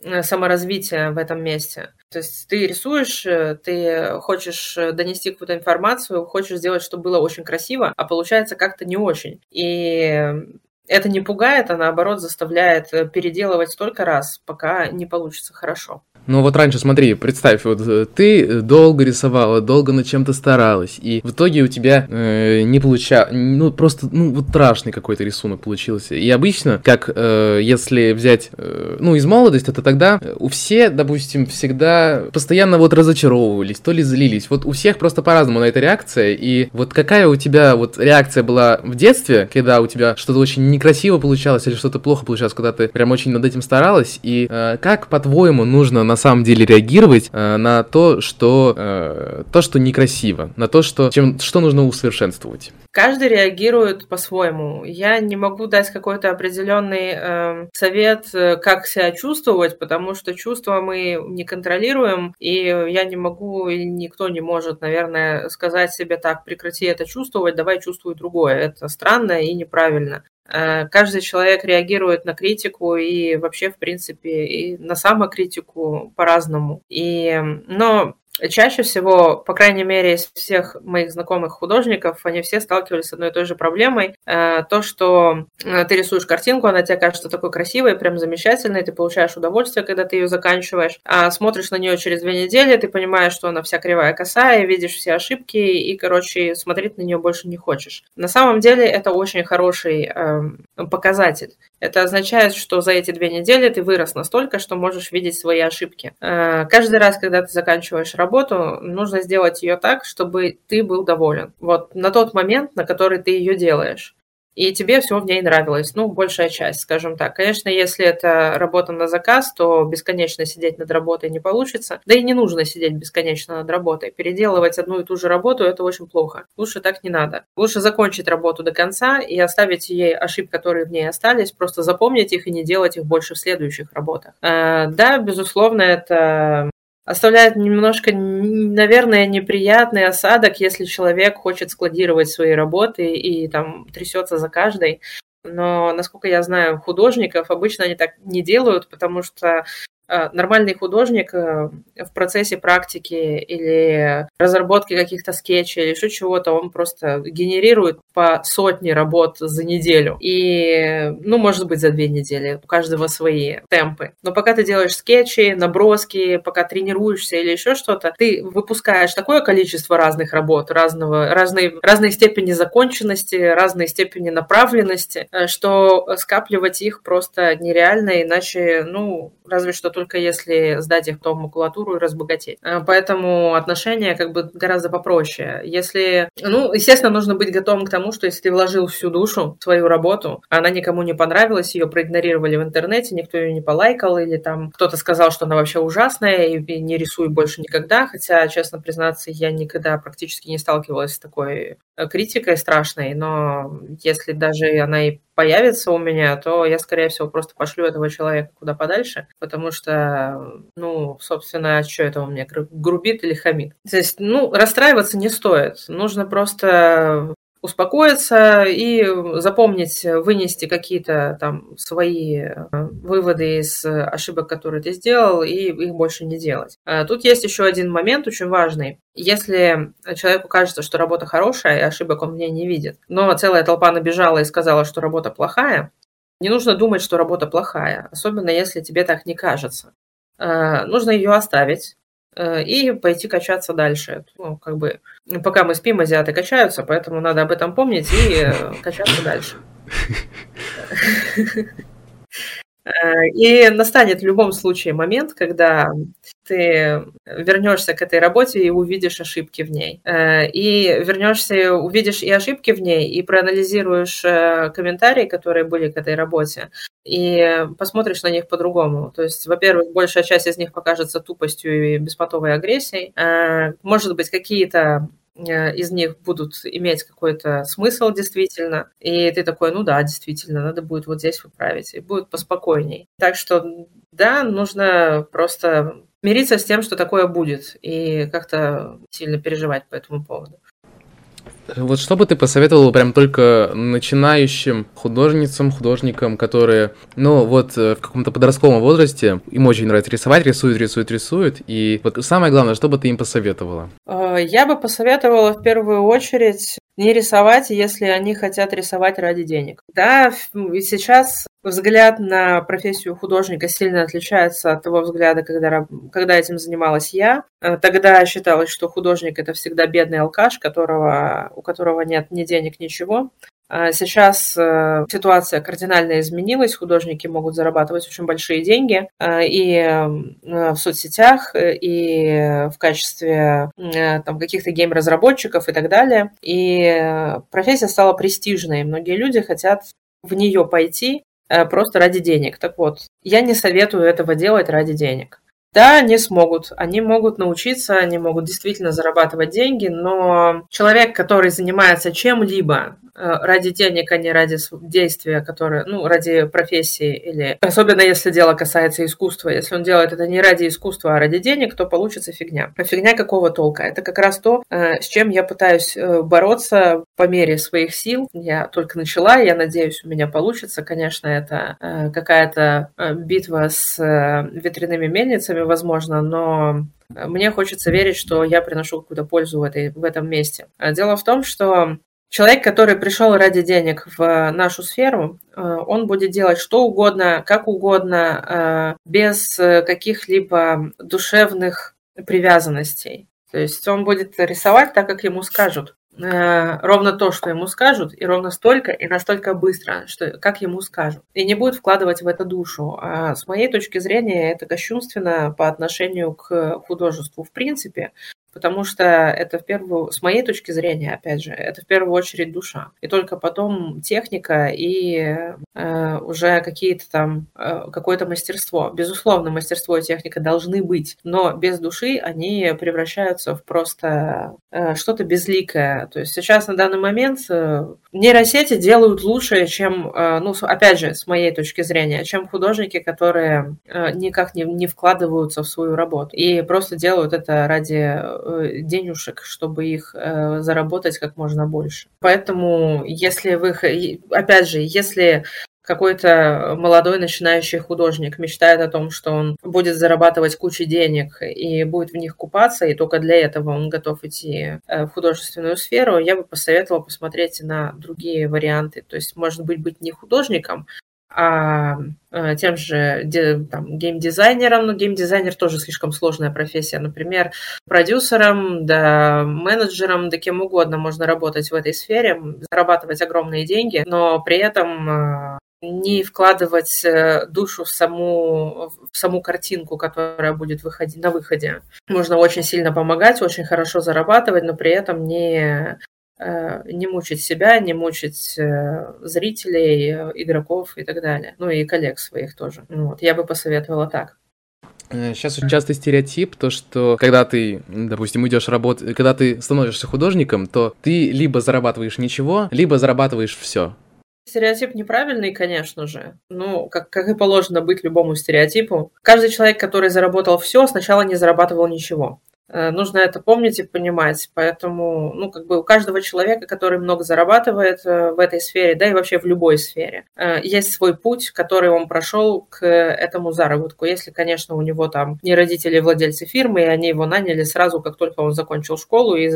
Э, саморазвития в этом месте. То есть ты рисуешь, э, ты хочешь э, донести какую-то информацию, хочешь сделать, чтобы было очень красиво, а получается как-то не очень. И это не пугает, а наоборот заставляет переделывать столько раз, пока не получится хорошо. Ну вот раньше, смотри, представь, вот э, ты долго рисовала, долго над чем-то старалась, и в итоге у тебя э, не получалось, ну просто, ну вот страшный какой-то рисунок получился. И обычно, как э, если взять, э, ну из молодости, то тогда у все, допустим, всегда постоянно вот разочаровывались, то ли злились. Вот у всех просто по-разному на это реакция, и вот какая у тебя вот реакция была в детстве, когда у тебя что-то очень некрасиво получалось или что-то плохо получалось, когда ты прям очень над этим старалась, и э, как, по-твоему, нужно на самом деле реагировать э, на то, что э, то, что некрасиво, на то, что чем что нужно усовершенствовать. Каждый реагирует по-своему. Я не могу дать какой-то определенный э, совет, как себя чувствовать, потому что чувства мы не контролируем, и я не могу, и никто не может, наверное, сказать себе так, прекрати это чувствовать, давай чувствуй другое. Это странно и неправильно. Э, каждый человек реагирует на критику и вообще, в принципе, и на самокритику по-разному. И, но Чаще всего, по крайней мере, из всех моих знакомых художников, они все сталкивались с одной и той же проблемой. Э, то, что э, ты рисуешь картинку, она тебе кажется такой красивой, прям замечательной, ты получаешь удовольствие, когда ты ее заканчиваешь, а смотришь на нее через две недели, ты понимаешь, что она вся кривая косая, видишь все ошибки, и, короче, смотреть на нее больше не хочешь. На самом деле это очень хороший э, показатель. Это означает, что за эти две недели ты вырос настолько, что можешь видеть свои ошибки. Э, каждый раз, когда ты заканчиваешь работу, нужно сделать ее так, чтобы ты был доволен. Вот на тот момент, на который ты ее делаешь и тебе все в ней нравилось, ну, большая часть, скажем так. Конечно, если это работа на заказ, то бесконечно сидеть над работой не получится, да и не нужно сидеть бесконечно над работой. Переделывать одну и ту же работу – это очень плохо. Лучше так не надо. Лучше закончить работу до конца и оставить ей ошибки, которые в ней остались, просто запомнить их и не делать их больше в следующих работах. Э, да, безусловно, это оставляет немножко, наверное, неприятный осадок, если человек хочет складировать свои работы и там трясется за каждой. Но, насколько я знаю, художников обычно они так не делают, потому что нормальный художник э, в процессе практики или разработки каких-то скетчей или еще чего-то, он просто генерирует по сотне работ за неделю. И, ну, может быть, за две недели. У каждого свои темпы. Но пока ты делаешь скетчи, наброски, пока тренируешься или еще что-то, ты выпускаешь такое количество разных работ, разного, разной, разной степени законченности, разной степени направленности, э, что скапливать их просто нереально, иначе, ну, разве что только если сдать их в макулатуру и разбогатеть. Э, поэтому отношения как бы гораздо попроще. Если, ну, естественно, нужно быть готовым к тому, что если ты вложил всю душу в свою работу, она никому не понравилась, ее проигнорировали в интернете, никто ее не полайкал, или там кто-то сказал, что она вообще ужасная, и не рисуй больше никогда, хотя, честно признаться, я никогда практически не сталкивалась с такой критикой страшной, но если даже она и появится у меня, то я, скорее всего, просто пошлю этого человека куда подальше, потому что, ну, собственно, что это у меня, грубит или хамит. То есть, ну, расстраиваться не стоит. Нужно просто успокоиться и запомнить, вынести какие-то там свои э, выводы из ошибок, которые ты сделал, и их больше не делать. А тут есть еще один момент очень важный. Если человеку кажется, что работа хорошая, и ошибок он в ней не видит, но целая толпа набежала и сказала, что работа плохая, не нужно думать, что работа плохая, особенно если тебе так не кажется. А, нужно ее оставить, и пойти качаться дальше. Ну, как бы, пока мы спим, азиаты качаются, поэтому надо об этом помнить и э, качаться дальше. (laughs) Э, и настанет в любом случае момент, когда ты вернешься к этой работе и увидишь ошибки в ней. И вернешься, увидишь и ошибки в ней, и проанализируешь комментарии, которые были к этой работе, и посмотришь на них по-другому. То есть, во-первых, большая часть из них покажется тупостью и беспотовой агрессией. Э, может быть, какие-то э, из них будут иметь какой-то смысл действительно, и ты такой, ну да, действительно, надо будет вот здесь выправить, и будет поспокойней. Так что, да, нужно просто мириться с тем, что такое будет, и как-то сильно переживать по этому поводу. Вот что бы ты посоветовал прям только начинающим художницам, художникам, которые, ну, вот э, в каком-то подростковом возрасте, им очень нравится рисовать, рисуют, рисуют, рисуют, и вот самое главное, что бы ты им посоветовала? Э, я бы посоветовала в первую очередь не рисовать, если они хотят рисовать ради денег. Да, сейчас взгляд на профессию художника сильно отличается от того взгляда, когда, когда этим занималась я. Э, тогда считалось, что художник – это всегда бедный алкаш, которого, у которого нет ни денег, ничего. А сейчас э, ситуация кардинально изменилась, художники могут зарабатывать очень большие деньги э, и в соцсетях, и в качестве там, каких-то гейм-разработчиков и так далее. И профессия стала престижной. Многие люди хотят в нее пойти Э, просто ради денег. Так вот, я не советую этого делать ради денег. Да, они смогут, они могут научиться, они могут действительно зарабатывать деньги, но человек, который занимается чем-либо, Э, ради денег, а не ради действия, которое, ну, ради профессии или особенно если дело касается искусства. Если он делает это не ради искусства, а ради денег, то получится фигня. А фигня какого толка? Это как раз то, э, с чем я пытаюсь э, бороться по мере своих сил. Я только начала, я надеюсь, у меня получится. Конечно, это какая-то битва с ветряными мельницами, возможно, но мне хочется верить, что я приношу какую-то пользу в, этой, в этом месте. Дело в том, что Человек, который пришел ради денег в нашу сферу, э, он будет делать что угодно, как угодно, э, без каких-либо душевных привязанностей. То есть он будет рисовать так, как ему скажут. Э, ровно то, что ему скажут, и ровно столько, и настолько быстро, что, как ему скажут. И не будет вкладывать в это душу. А с моей точки зрения, это кощунственно по отношению к художеству в принципе, потому что это в первую, с моей точки зрения, опять же, это в первую очередь душа. И только потом техника и э, уже какие-то там, э, какое-то мастерство. Безусловно, мастерство и техника должны быть, но без души они превращаются в просто э, что-то безликое. То есть сейчас на данный момент э, нейросети делают лучше, чем, э, ну, опять же, с моей точки зрения, чем художники, которые э, никак не, не вкладываются в свою работу и просто делают это ради Э, денежек, чтобы их э, заработать как можно больше. Поэтому, если вы, опять же, если какой-то молодой начинающий художник мечтает о том, что он будет зарабатывать кучу денег и будет в них купаться, и только для этого он готов идти э, в художественную сферу, я бы посоветовала посмотреть на другие варианты. То есть, может быть, быть не художником, а э, тем же там, геймдизайнером, но геймдизайнер тоже слишком сложная профессия. Например, продюсером, да, менеджером, да кем угодно можно работать в этой сфере, зарабатывать огромные деньги, но при этом э, не вкладывать э, душу в саму, в саму картинку, которая будет выходить на выходе. Можно очень сильно помогать, очень хорошо зарабатывать, но при этом не не мучить себя, не мучить э, зрителей, э, игроков и так далее. Ну и коллег своих тоже. Вот, я бы посоветовала так. Сейчас очень частый стереотип, то что когда ты, допустим, идешь работать, когда ты становишься художником, то ты либо зарабатываешь ничего, либо зарабатываешь все. Стереотип неправильный, конечно же. Ну, как, как и положено быть любому стереотипу. Каждый человек, который заработал все, сначала не зарабатывал ничего. Э, нужно это помнить и понимать. Поэтому, ну, как бы у каждого человека, который много зарабатывает э, в этой сфере, да и вообще в любой сфере, э, есть свой путь, который он прошел к этому заработку. Если, конечно, у него там не родители владельцы фирмы, и они его наняли сразу, как только он закончил школу, и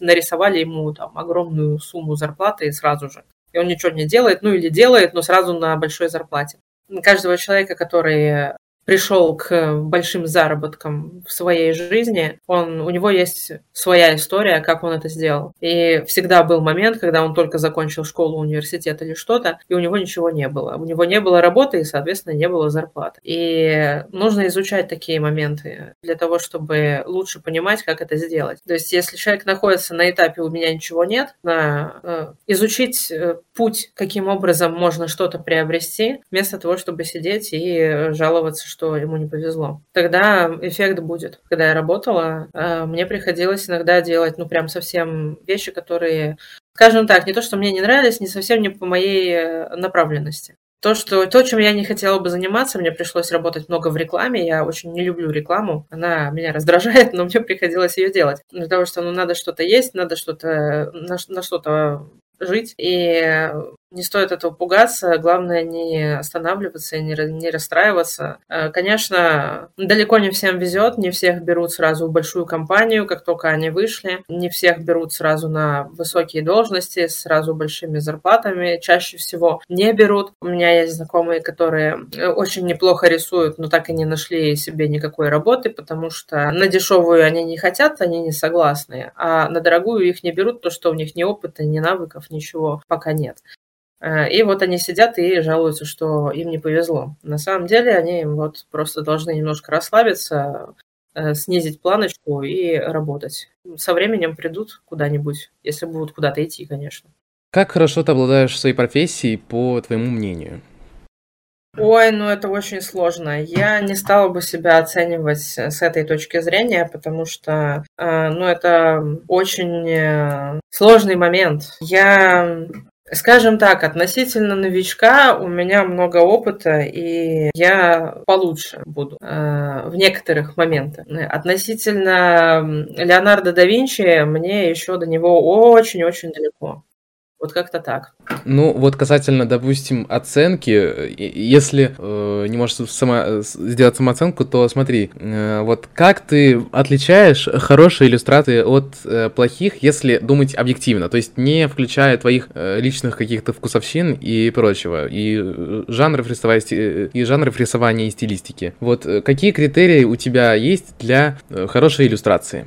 нарисовали ему там огромную сумму зарплаты и сразу же. И он ничего не делает, ну или делает, но сразу на большой зарплате каждого человека, который пришел к большим заработкам в своей жизни, он, у него есть своя история, как он это сделал. И всегда был момент, когда он только закончил школу, университет или что-то, и у него ничего не было. У него не было работы и, соответственно, не было зарплаты. И нужно изучать такие моменты для того, чтобы лучше понимать, как это сделать. То есть, если человек находится на этапе «у меня ничего нет», на, э, изучить э, путь, каким образом можно что-то приобрести, вместо того, чтобы сидеть и жаловаться, что ему не повезло. Тогда эффект будет. Когда я работала, э, мне приходилось иногда делать, ну, прям совсем вещи, которые, скажем так, не то, что мне не нравились, не совсем не по моей э, направленности. То, что то, чем я не хотела бы заниматься, мне пришлось работать много в рекламе. Я очень не люблю рекламу. Она меня раздражает, но мне приходилось ее делать. Для того, что ну, надо что-то есть, надо что-то на, на что-то жить. И не стоит этого пугаться, главное не останавливаться и не, расстраиваться. Э, конечно, далеко не всем везет, не всех берут сразу в большую компанию, как только они вышли, не всех берут сразу на высокие должности, сразу большими зарплатами, чаще всего не берут. У меня есть знакомые, которые э, очень неплохо рисуют, но так и не нашли себе никакой работы, потому что на дешевую они не хотят, они не согласны, а на дорогую их не берут, то что у них ни опыта, ни навыков, ничего пока нет. Э, и вот они сидят и жалуются, что им не повезло. На самом деле они вот просто должны немножко расслабиться, э, снизить планочку и работать. Со временем придут куда-нибудь, если будут куда-то идти, конечно. Как хорошо ты обладаешь своей профессией, по твоему мнению? Ой, ну это очень сложно. Я не стала бы себя оценивать с этой точки зрения, потому что, э, ну, это очень сложный момент. Я Скажем так, относительно новичка у меня много опыта, и я получше буду э, в некоторых моментах. Относительно Леонардо да Винчи мне еще до него очень-очень далеко. Вот как-то так. Ну, вот касательно, допустим, оценки, если э, не можешь сама, сделать самооценку, то смотри, э, вот как ты отличаешь хорошие иллюстрации от э, плохих, если думать объективно, то есть не включая твоих э, личных каких-то вкусовщин и прочего, и э, жанров, рисования, э, и жанров рисования и стилистики. Вот э, какие критерии у тебя есть для хорошей иллюстрации?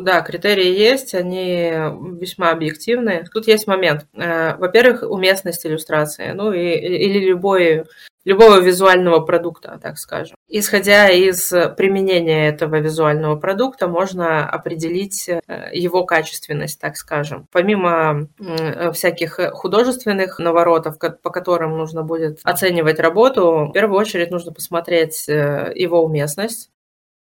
Да, критерии есть, они весьма объективные. Тут есть момент. Э, во-первых, уместность иллюстрации, ну и, или любой, любого визуального продукта, так скажем. Исходя из применения этого визуального продукта, можно определить э, его качественность, так скажем. Помимо всяких художественных наворотов, по которым нужно будет оценивать работу, в первую очередь нужно посмотреть э, его уместность,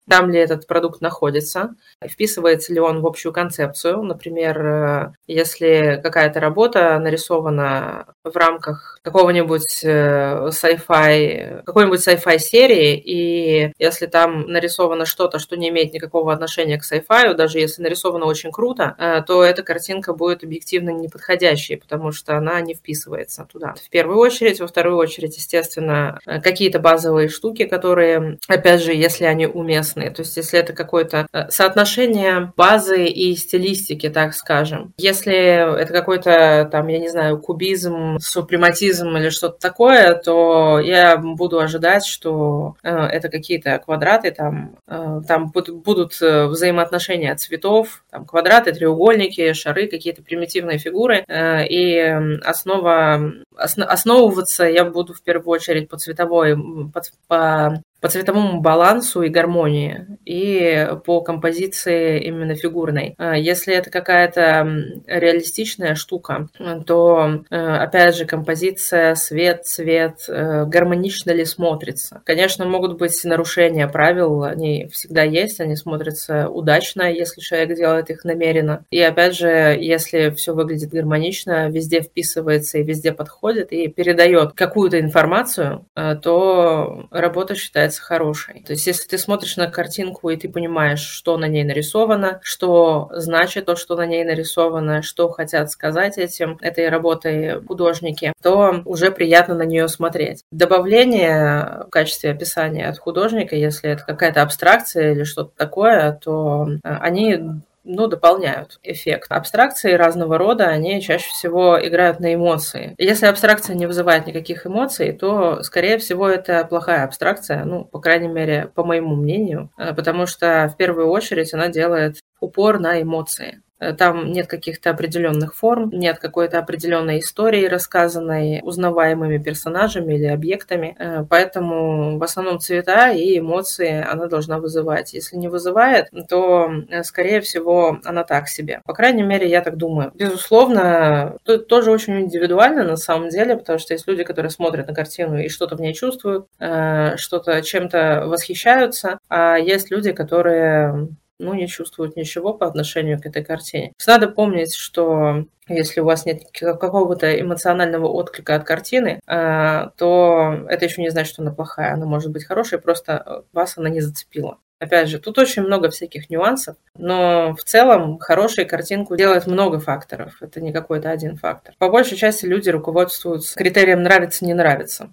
там ли этот продукт находится, вписывается ли он в общую концепцию. Например, э, если какая-то работа нарисована в рамках какого-нибудь э, sci-fi, какой-нибудь sci-fi серии, и если там нарисовано что-то, что не имеет никакого отношения к sci-fi, даже если нарисовано очень круто, э, то эта картинка будет объективно неподходящей, потому что она не вписывается туда. В первую очередь, во вторую очередь, естественно, какие-то базовые штуки, которые, опять же, если они уместны, то есть если это какое-то соотношение базы и стилистики, так скажем. Если это какой-то, там, я не знаю, кубизм, супрематизм или что-то такое, то я буду ожидать, что э, это какие-то квадраты, там, э, там будут, э, взаимоотношения цветов, там, квадраты, треугольники, шары, какие-то примитивные фигуры, э, и основа, осно, основываться я буду в первую очередь по цветовой, по, по по цветовому балансу и гармонии, и по композиции именно фигурной. А если это какая-то реалистичная штука, то, э, опять же, композиция, свет, цвет, э, гармонично ли смотрится. Конечно, могут быть нарушения правил, они всегда есть, они смотрятся удачно, если человек делает их намеренно. И, опять же, если все выглядит гармонично, везде вписывается и везде подходит, и передает какую-то информацию, э, то работа считается является хорошей. То есть, если ты смотришь на картинку и ты понимаешь, что на ней нарисовано, что значит то, что на ней нарисовано, что хотят сказать этим, этой работой художники, то уже приятно на нее смотреть. Добавление в качестве описания от художника, если это какая-то абстракция или что-то такое, то э, они ну, дополняют эффект. Абстракции разного рода, они чаще всего играют на эмоции. Если абстракция не вызывает никаких эмоций, то, скорее всего, это плохая абстракция, ну, по крайней мере, по моему мнению, э, потому что в первую очередь она делает упор на эмоции. Э, там нет каких-то определенных форм, нет какой-то определенной истории, рассказанной узнаваемыми персонажами или объектами. Э, поэтому в основном цвета и эмоции она должна вызывать. Если не вызывает, то, э, скорее всего, она так себе. По крайней мере, я так думаю. Безусловно, это тоже очень индивидуально на самом деле, потому что есть люди, которые смотрят на картину и что-то в ней чувствуют, что-то чем-то восхищаются, а есть люди, которые ну, не чувствуют ничего по отношению к этой картине. Надо помнить, что если у вас нет какого-то эмоционального отклика от картины, э, то это еще не значит, что она плохая. Она может быть хорошей, просто э, вас она не зацепила. Опять же, тут очень много всяких нюансов, но в целом хорошую картинку делает много факторов. Это не какой-то один фактор. По большей части люди руководствуются критерием нравится-не нравится.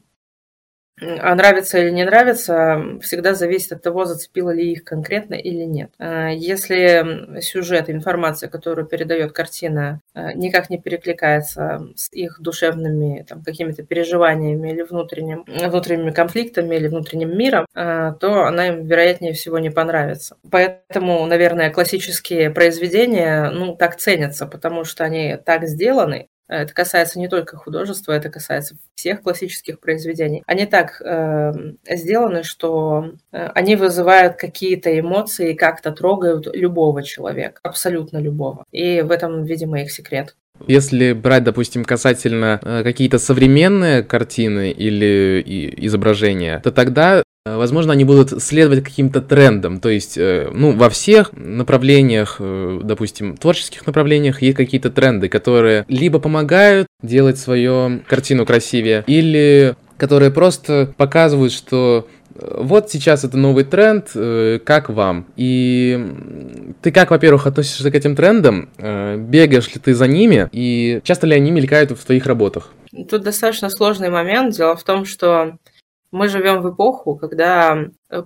А нравится или не нравится, всегда зависит от того, зацепило ли их конкретно или нет. А если сюжет, информация, которую передает картина, а, никак не перекликается с их душевными там, какими-то переживаниями или внутренним, внутренними конфликтами или внутренним миром, а, то она им, вероятнее всего, не понравится. Поэтому, наверное, классические произведения ну, так ценятся, потому что они так сделаны, это касается не только художества, это касается всех классических произведений. Они так э, сделаны, что э, они вызывают какие-то эмоции как-то трогают любого человека, абсолютно любого. И в этом, видимо, их секрет. Если брать, допустим, касательно э, какие-то современные картины или изображения, то тогда возможно, они будут следовать каким-то трендам, то есть, э, ну, во всех направлениях, э, допустим, творческих направлениях есть какие-то тренды, которые либо помогают делать свою картину красивее, или которые просто показывают, что вот сейчас это новый тренд, как вам? И ты как, во-первых, относишься к этим трендам? Бегаешь ли ты за ними? И часто ли они мелькают в твоих работах? Тут достаточно сложный момент. Дело в том, что мы живем в эпоху, когда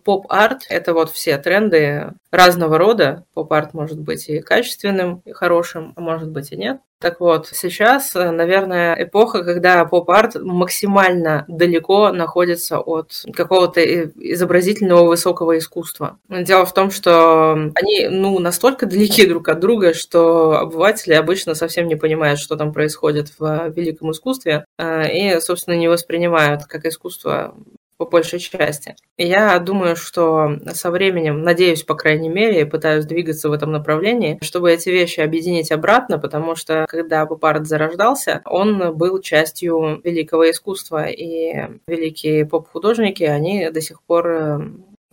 поп-арт – это вот все тренды разного рода. Поп-арт может быть и качественным, и хорошим, а может быть и нет. Так вот, сейчас, э, наверное, эпоха, когда поп-арт максимально далеко находится от какого-то изобразительного высокого искусства. Дело в том, что они ну, настолько далеки (laughs) друг от друга, что обыватели обычно совсем не понимают, что там происходит в великом искусстве, э, и, собственно, не воспринимают как искусство по большей части. Я думаю, что со временем, надеюсь, по крайней мере, пытаюсь двигаться в этом направлении, чтобы эти вещи объединить обратно, потому что когда поп-арт зарождался, он был частью великого искусства, и великие поп-художники, они до сих пор э,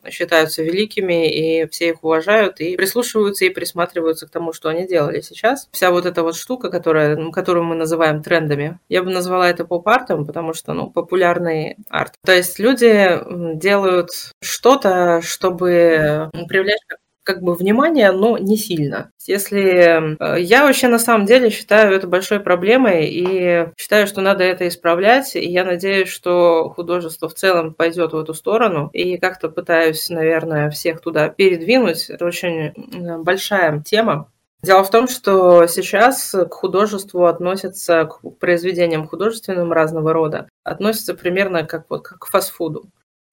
считаются великими, и все их уважают, и прислушиваются, и присматриваются к тому, что они делали сейчас. Вся вот эта вот штука, которая, которую мы называем трендами, я бы назвала это поп-артом, потому что, ну, популярный арт. То есть люди делают что-то, чтобы привлечь как бы внимание, но не сильно. Если э, я вообще на самом деле считаю это большой проблемой и считаю, что надо это исправлять, и я надеюсь, что художество в целом пойдет в эту сторону, и как-то пытаюсь, наверное, всех туда передвинуть. Это очень большая тема, Дело в том, что сейчас к художеству относятся, к произведениям художественным разного рода, относятся примерно как, вот, как к фастфуду.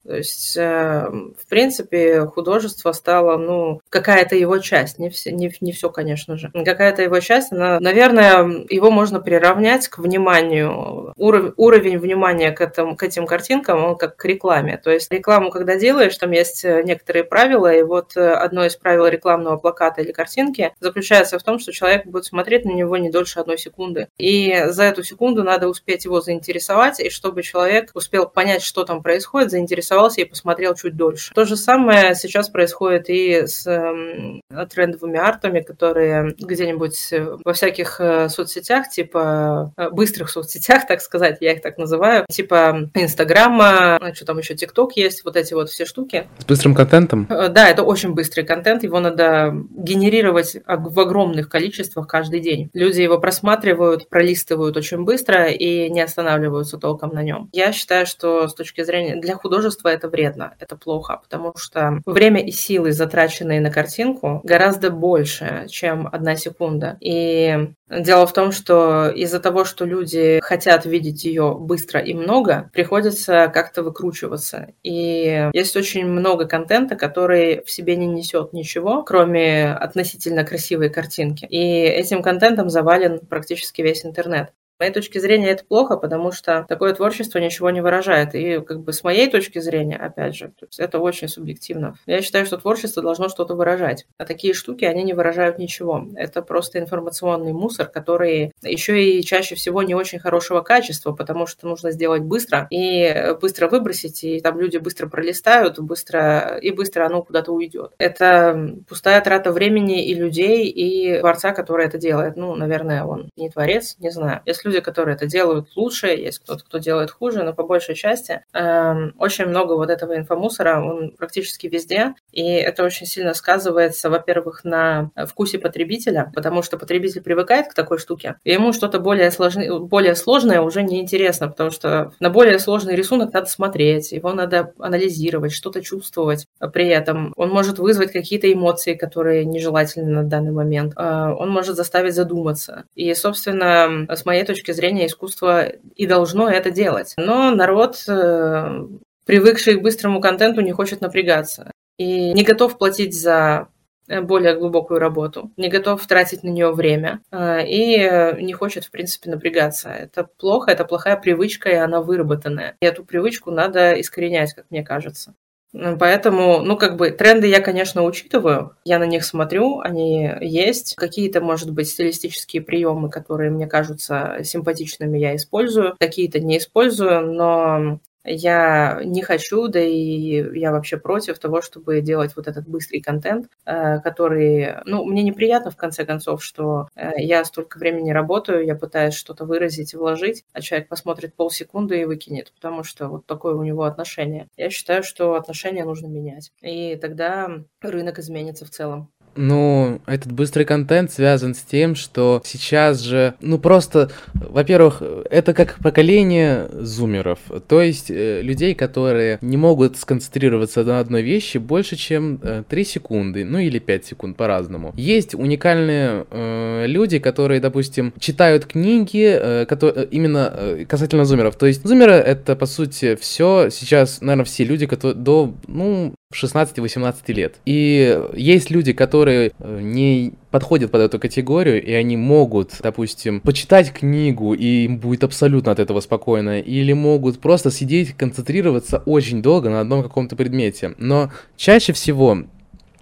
То есть, эм, в принципе, художество стало, ну, какая-то его часть, не все, не, не все, конечно же. Какая-то его часть, она, наверное, его можно приравнять к вниманию, уров, уровень внимания к, этому, к этим картинкам, он как к рекламе. То есть рекламу, когда делаешь, там есть э, некоторые правила, и вот э, одно из правил рекламного плаката или картинки заключается в том, что человек будет смотреть на него не дольше одной секунды. И за эту секунду надо успеть его заинтересовать, и чтобы человек успел понять, что там происходит, заинтересовать заинтересовался и посмотрел чуть дольше. То же самое сейчас происходит и с э, трендовыми артами, которые где-нибудь э, во всяких э, соцсетях, типа э, быстрых соцсетях, (laughs) так сказать, я их так называю, типа Инстаграма, а что там еще, ТикТок есть, вот эти вот все штуки. С быстрым контентом? Да, это очень быстрый контент, его надо генерировать в огромных количествах каждый день. Люди его просматривают, пролистывают очень быстро и не останавливаются толком на нем. Я считаю, что с точки зрения для художества искусства это вредно, это плохо, потому что время и силы, затраченные на картинку, гораздо больше, чем одна секунда. И дело в том, что из-за того, что люди хотят видеть ее быстро и много, приходится как-то выкручиваться. И есть очень много контента, который в себе не несет ничего, кроме относительно красивой картинки. И этим контентом завален практически весь интернет моей точки зрения это плохо, потому что такое творчество ничего не выражает. И как бы с моей точки зрения, опять же, это очень субъективно. Я считаю, что творчество должно что-то выражать. А такие штуки, они не выражают ничего. Это просто информационный мусор, который еще и чаще всего не очень хорошего качества, потому что нужно сделать быстро и быстро выбросить, и там люди быстро пролистают, быстро, и быстро оно куда-то уйдет. Это пустая трата времени и людей, и творца, который это делает. Ну, наверное, он не творец, не знаю. Если люди, которые это делают лучше, есть кто-то, кто делает хуже, но по большей части э, очень много вот этого инфомусора, он практически везде, и это очень сильно сказывается, во-первых, на вкусе потребителя, потому что потребитель привыкает к такой штуке, и ему что-то более, сложное, более сложное уже не интересно, потому что на более сложный рисунок надо смотреть, его надо анализировать, что-то чувствовать при этом. Он может вызвать какие-то эмоции, которые нежелательны на данный момент. Э, он может заставить задуматься. И, собственно, с моей точки точки зрения искусство и должно это делать. Но народ, э, привыкший к быстрому контенту, не хочет напрягаться и не готов платить за э, более глубокую работу, не готов тратить на нее время э, и не хочет, в принципе, напрягаться. Это плохо, это плохая привычка, и она выработанная. И эту привычку надо искоренять, как мне кажется. Поэтому, ну, как бы, тренды я, конечно, учитываю, я на них смотрю, они есть. Какие-то, может быть, стилистические приемы, которые мне кажутся симпатичными, я использую, какие-то не использую, но я не хочу, да и я вообще против того, чтобы делать вот этот быстрый контент, э, который, ну, мне неприятно в конце концов, что э, я столько времени работаю, я пытаюсь что-то выразить вложить, а человек посмотрит полсекунды и выкинет, потому что вот такое у него отношение. Я считаю, что отношения нужно менять, и тогда рынок изменится в целом. Ну, этот быстрый контент связан с тем, что сейчас же, ну просто, во-первых, это как поколение зумеров, то есть э, людей, которые не могут сконцентрироваться на одной вещи больше, чем э, 3 секунды, ну или 5 секунд по-разному. Есть уникальные э, люди, которые, допустим, читают книги, э, которые, именно э, касательно зумеров, то есть зумеры это, по сути, все сейчас, наверное, все люди, которые до, ну, 16-18 лет. И есть люди, которые э, не подходят под эту категорию, и они могут, допустим, почитать книгу, и им будет абсолютно от этого спокойно, или могут просто сидеть, концентрироваться очень долго на одном каком-то предмете. Но чаще всего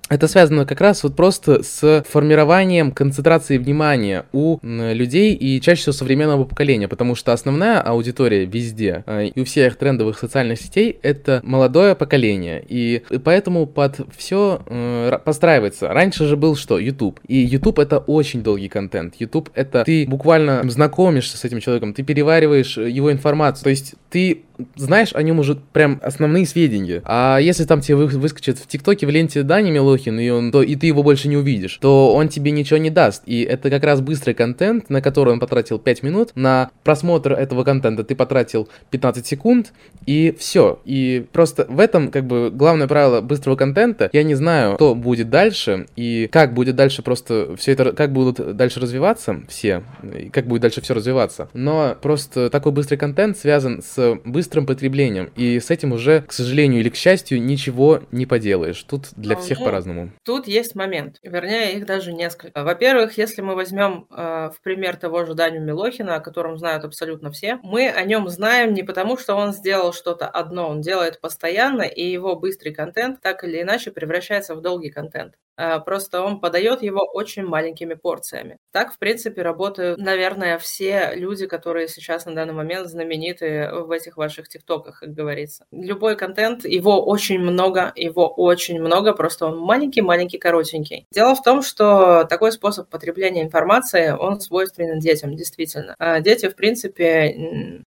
это связано как раз вот просто с формированием концентрации внимания у людей и чаще всего современного поколения, потому что основная аудитория везде э, и у всех трендовых социальных сетей это молодое поколение, и поэтому под все э, подстраивается. Раньше же был что? YouTube. И YouTube это очень долгий контент. YouTube это ты буквально знакомишься с этим человеком, ты перевариваешь его информацию, то есть ты знаешь о нем уже прям основные сведения. А если там тебе выскочит в ТикТоке в ленте Дани Милохин, и, он, то, и ты его больше не увидишь, то он тебе ничего не даст. И это как раз быстрый контент, на который он потратил 5 минут. На просмотр этого контента ты потратил 15 секунд, и все. И просто в этом, как бы, главное правило быстрого контента. Я не знаю, что будет дальше, и как будет дальше просто все это, как будут дальше развиваться все, и как будет дальше все развиваться. Но просто такой быстрый контент связан с быстрым быстрым потреблением. И с этим уже, к сожалению или к счастью, ничего не поделаешь. Тут для ну, всех по-разному. Тут есть момент. Вернее, их даже несколько. Во-первых, если мы возьмем э, в пример того же Даню Милохина, о котором знают абсолютно все, мы о нем знаем не потому, что он сделал что-то одно, он делает постоянно, и его быстрый контент так или иначе превращается в долгий контент. Э, просто он подает его очень маленькими порциями. Так, в принципе, работают, наверное, все люди, которые сейчас на данный момент знамениты в этих ваших тиктоках, как говорится. Любой контент, его очень много, его очень много, просто он маленький-маленький, коротенький. Дело в том, что такой способ потребления информации, он свойственен детям, действительно. А дети, в принципе,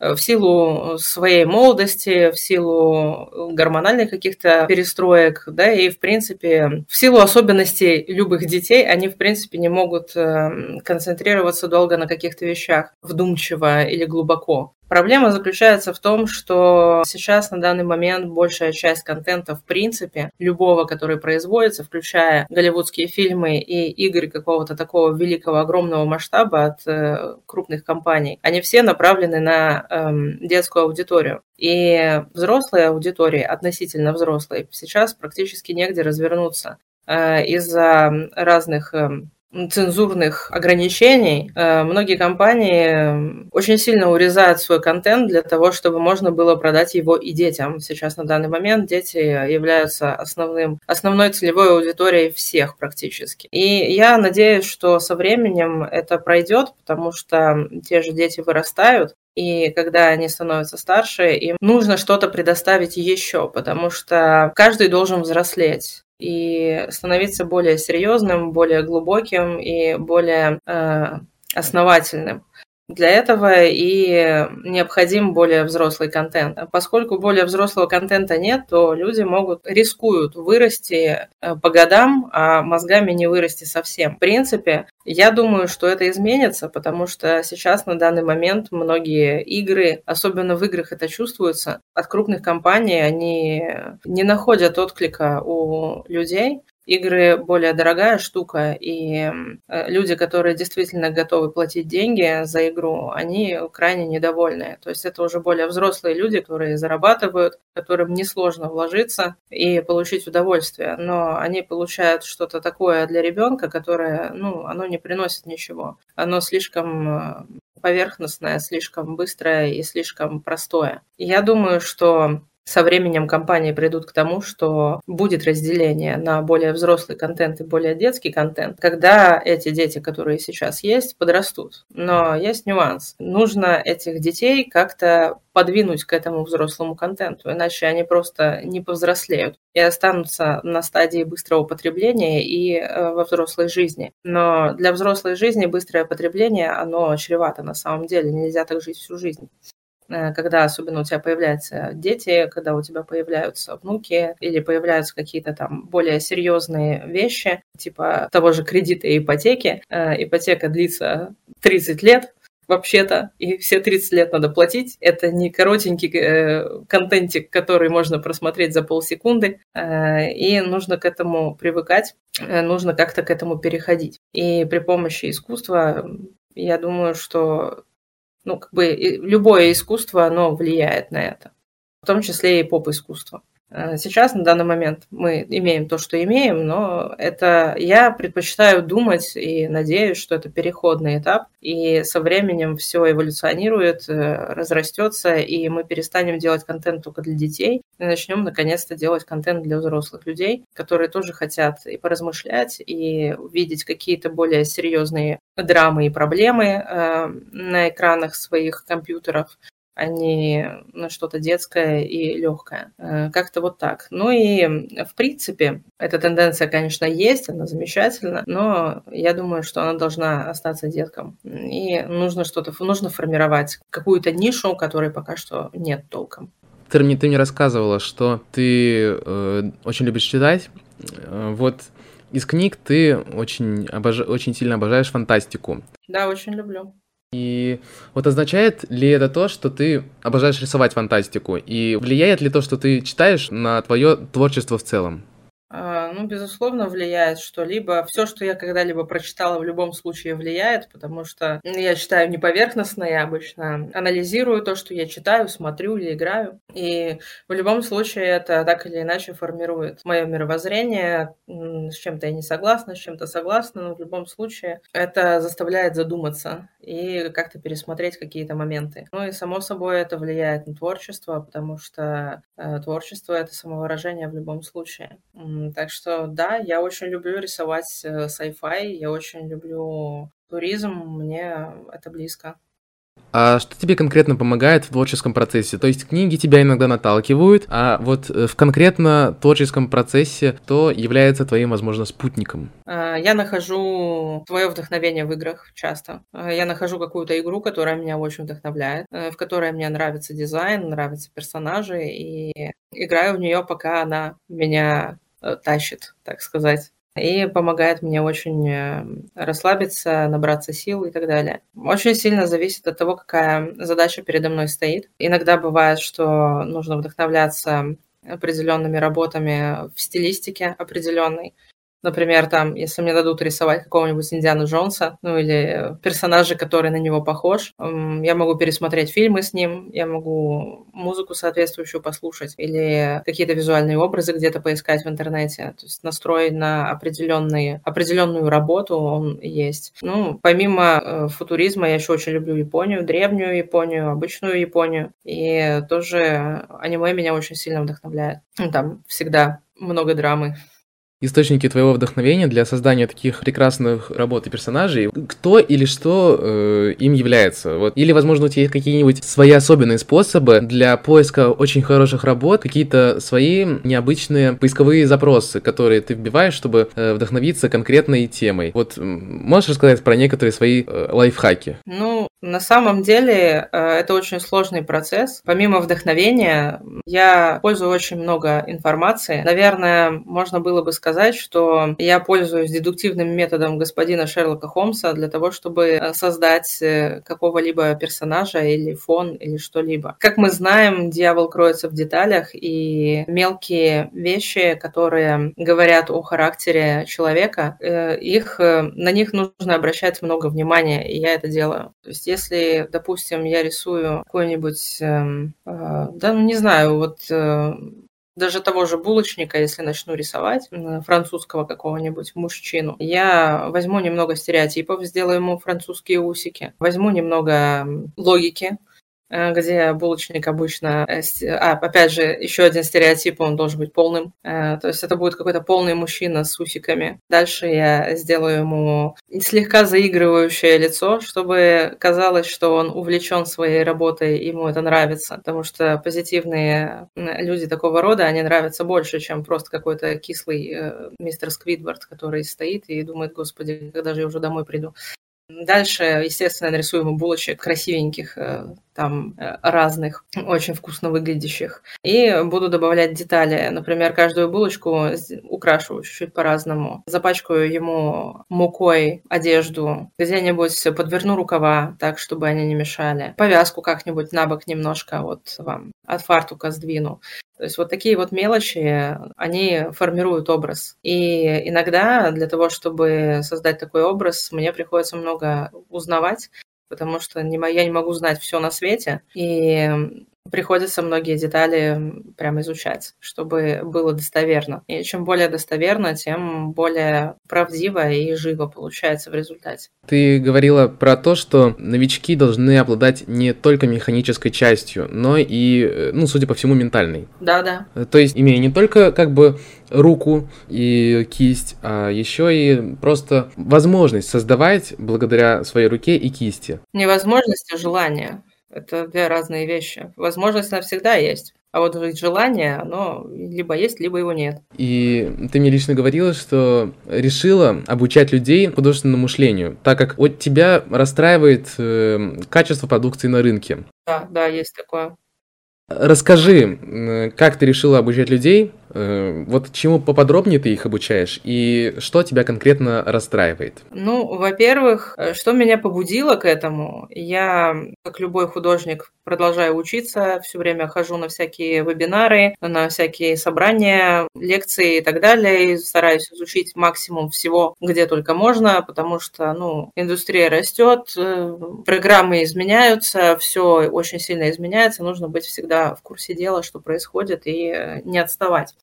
в силу своей молодости, в силу гормональных каких-то перестроек, да, и, в принципе, в силу особенностей любых детей, они, в принципе, не могут эм, концентрироваться долго на каких-то вещах, вдумчиво или глубоко. Проблема заключается в том, что сейчас на данный момент большая часть контента, в принципе, любого, который производится, включая голливудские фильмы и игры какого-то такого великого, огромного масштаба от э, крупных компаний, они все направлены на э, детскую аудиторию. И взрослые аудитории, относительно взрослые, сейчас практически негде развернуться э, из-за разных эм, цензурных ограничений, э, многие компании очень сильно урезают свой контент для того, чтобы можно было продать его и детям. Сейчас на данный момент дети являются основным, основной целевой аудиторией всех практически. И я надеюсь, что со временем это пройдет, потому что те же дети вырастают, и когда они становятся старше, им нужно что-то предоставить еще, потому что каждый должен взрослеть и становиться более серьезным, более глубоким и более э, основательным. Для этого и необходим более взрослый контент. Поскольку более взрослого контента нет, то люди могут, рискуют вырасти э, по годам, а мозгами не вырасти совсем. В принципе, я думаю, что это изменится, потому что сейчас на данный момент многие игры, особенно в играх это чувствуется, от крупных компаний они не находят отклика у людей, игры более дорогая штука, и э, люди, которые действительно готовы платить деньги за игру, они крайне недовольны. То есть это уже более взрослые люди, которые зарабатывают, которым несложно вложиться и получить удовольствие, но они получают что-то такое для ребенка, которое, ну, оно не приносит ничего. Оно слишком э, поверхностное, слишком быстрое и слишком простое. Я думаю, что со временем компании придут к тому, что будет разделение на более взрослый контент и более детский контент, когда эти дети, которые сейчас есть, подрастут. Но есть нюанс. Нужно этих детей как-то подвинуть к этому взрослому контенту, иначе они просто не повзрослеют и останутся на стадии быстрого потребления и э, во взрослой жизни. Но для взрослой жизни быстрое потребление, оно чревато на самом деле, нельзя так жить всю жизнь. Э, когда особенно у тебя появляются дети, когда у тебя появляются внуки или появляются какие-то там более серьезные вещи, типа того же кредита и ипотеки. Э, ипотека длится 30 лет, вообще-то, и все 30 лет надо платить. Это не коротенький э, контентик, который можно просмотреть за полсекунды, и нужно к этому привыкать, нужно как-то к этому переходить. И при помощи искусства, я думаю, что ну, как бы любое искусство, оно влияет на это, в том числе и поп-искусство. Э, сейчас, на данный момент, мы имеем то, что имеем, но это я предпочитаю думать и надеюсь, что это переходный этап, и со временем все эволюционирует, э, разрастется, и мы перестанем делать контент только для детей, и начнем наконец-то делать контент для взрослых людей, которые тоже хотят и поразмышлять, и увидеть какие-то более серьезные драмы и проблемы э, на экранах своих компьютеров, а не на что-то детское и легкое. Э, как-то вот так. Ну и, в принципе, эта тенденция, конечно, есть, она замечательна, но я думаю, что она должна остаться деткам. И нужно что-то, нужно формировать какую-то нишу, которой пока что нет толком. Ты мне, ты мне рассказывала, что ты э, очень любишь читать. Э, вот из книг ты очень, обож... очень сильно обожаешь фантастику. Да, очень люблю. И вот означает ли это то, что ты обожаешь рисовать фантастику? И влияет ли то, что ты читаешь, на твое творчество в целом? Ну, безусловно, влияет что-либо. Все, что я когда-либо прочитала, в любом случае влияет, потому что я читаю не поверхностно, я обычно анализирую то, что я читаю, смотрю или играю. И в любом случае это так или иначе формирует мое мировоззрение. С чем-то я не согласна, с чем-то согласна, но в любом случае это заставляет задуматься и как-то пересмотреть какие-то моменты. Ну и само собой это влияет на творчество, потому что э, творчество это самовыражение в любом случае. Так что да, я очень люблю рисовать э, sci-fi, я очень люблю туризм, мне это близко. А что тебе конкретно помогает в творческом процессе? То есть книги тебя иногда наталкивают, а вот э, в конкретно творческом процессе кто является твоим, возможно, спутником? А, я нахожу свое вдохновение в играх часто. А, я нахожу какую-то игру, которая меня очень вдохновляет, э, в которой мне нравится дизайн, нравятся персонажи, и играю в нее, пока она меня Э, тащит, так сказать. И помогает мне очень э, расслабиться, набраться сил и так далее. Очень сильно зависит от того, какая задача передо мной стоит. Иногда бывает, что нужно вдохновляться определенными работами в стилистике определенной. Например, там, если мне дадут рисовать какого-нибудь Индиана Джонса, ну или персонажа, который на него похож, я могу пересмотреть фильмы с ним, я могу музыку соответствующую послушать или какие-то визуальные образы где-то поискать в интернете. То есть настрой на определенные, определенную работу он есть. Ну, помимо э, футуризма, я еще очень люблю Японию, древнюю Японию, обычную Японию. И тоже аниме меня очень сильно вдохновляет. Ну, там всегда много драмы источники твоего вдохновения для создания таких прекрасных работ и персонажей, кто или что э, им является? Вот. Или, возможно, у тебя есть какие-нибудь свои особенные способы для поиска очень хороших работ, какие-то свои необычные поисковые запросы, которые ты вбиваешь, чтобы э, вдохновиться конкретной темой. Вот можешь рассказать про некоторые свои э, лайфхаки? Ну, на самом деле э, это очень сложный процесс. Помимо вдохновения, я пользую очень много информации. Наверное, можно было бы сказать, сказать, что я пользуюсь дедуктивным методом господина Шерлока Холмса для того, чтобы э, создать э, какого-либо персонажа или фон или что-либо. Как мы знаем, дьявол кроется в деталях, и мелкие вещи, которые говорят о характере человека, э, их, на них нужно обращать много внимания, и я это делаю. То есть если, допустим, я рисую какой-нибудь, эм, да, ну не знаю, вот даже того же булочника, если начну рисовать, французского какого-нибудь мужчину, я возьму немного стереотипов, сделаю ему французские усики, возьму немного логики, где булочник обычно... Э, а, опять же, еще один стереотип, он должен быть полным. Э, то есть это будет какой-то полный мужчина с усиками. Дальше я сделаю ему слегка заигрывающее лицо, чтобы казалось, что он увлечен своей работой, ему это нравится. Потому что позитивные люди такого рода, они нравятся больше, чем просто какой-то кислый мистер Сквидвард, который стоит и думает, господи, когда же я уже домой приду. Дальше, естественно, нарисую ему булочек красивеньких, э, там э, разных, очень вкусно выглядящих. И буду добавлять детали. Например, каждую булочку украшу чуть-чуть по-разному. Запачкаю ему мукой одежду, где-нибудь подверну рукава так, чтобы они не мешали. Повязку как-нибудь на бок немножко вот вам от фартука сдвину. То есть вот такие вот мелочи, они формируют образ. И иногда для того, чтобы создать такой образ, мне приходится много узнавать, потому что я не могу знать все на свете. И приходится многие детали прямо изучать, чтобы было достоверно. И чем более достоверно, тем более правдиво и живо получается в результате. Ты говорила про то, что новички должны обладать не только механической частью, но и, э, ну, судя по всему, ментальной. Да, да. То есть, имея не только как бы руку и кисть, а еще и просто возможность создавать благодаря своей руке и кисти. Не возможность, а желание. Это две разные вещи. Возможность навсегда есть. А вот желание, оно либо есть, либо его нет. И ты мне лично говорила, что решила обучать людей художественному мышлению, так как от тебя расстраивает э, качество продукции на рынке. Да, да, есть такое. Расскажи, как ты решила обучать людей вот чему поподробнее ты их обучаешь и что тебя конкретно расстраивает? Ну, во-первых, э, что меня побудило к этому? Я, как любой художник, продолжаю учиться, все время хожу на всякие вебинары, на всякие собрания, лекции и так далее, и стараюсь изучить максимум всего, где только можно, потому что, ну, индустрия растет, э, программы изменяются, все очень сильно изменяется, нужно быть всегда в курсе дела, что происходит, и не отставать.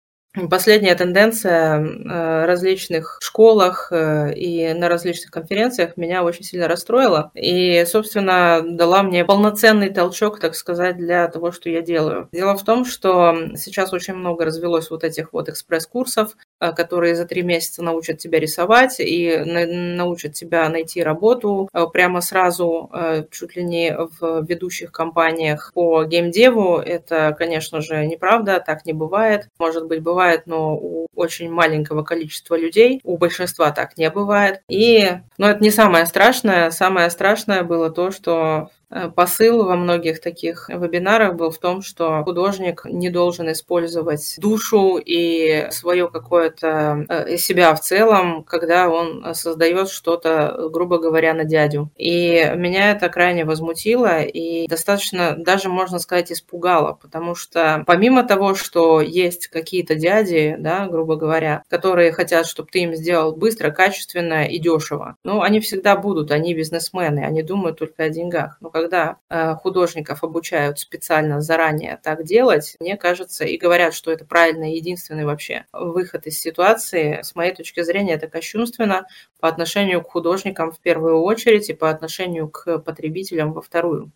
Последняя тенденция э, различных школах э, и на различных конференциях меня очень сильно расстроила и, собственно, дала мне полноценный толчок, так сказать, для того, что я делаю. Дело в том, что сейчас очень много развелось вот этих вот экспресс-курсов, которые за три месяца научат тебя рисовать и научат тебя найти работу прямо сразу, чуть ли не в ведущих компаниях по геймдеву. Это, конечно же, неправда, так не бывает. Может быть, бывает но у очень маленького количества людей, у большинства так не бывает. И, но это не самое страшное. Самое страшное было то, что Э, посыл во многих таких вебинарах был в том, что художник не должен использовать душу и свое какое-то э, себя в целом, когда он создает что-то, грубо говоря, на дядю. И меня это крайне возмутило и достаточно, даже можно сказать, испугало, потому что помимо того, что есть какие-то дяди, да, грубо говоря, которые хотят, чтобы ты им сделал быстро, качественно и дешево, ну, они всегда будут, они бизнесмены, они думают только о деньгах. Но когда э, художников обучают специально заранее так делать, мне кажется, и говорят, что это правильный единственный вообще выход из ситуации, с моей точки зрения, это кощунственно по отношению к художникам в первую очередь и по отношению к потребителям во вторую.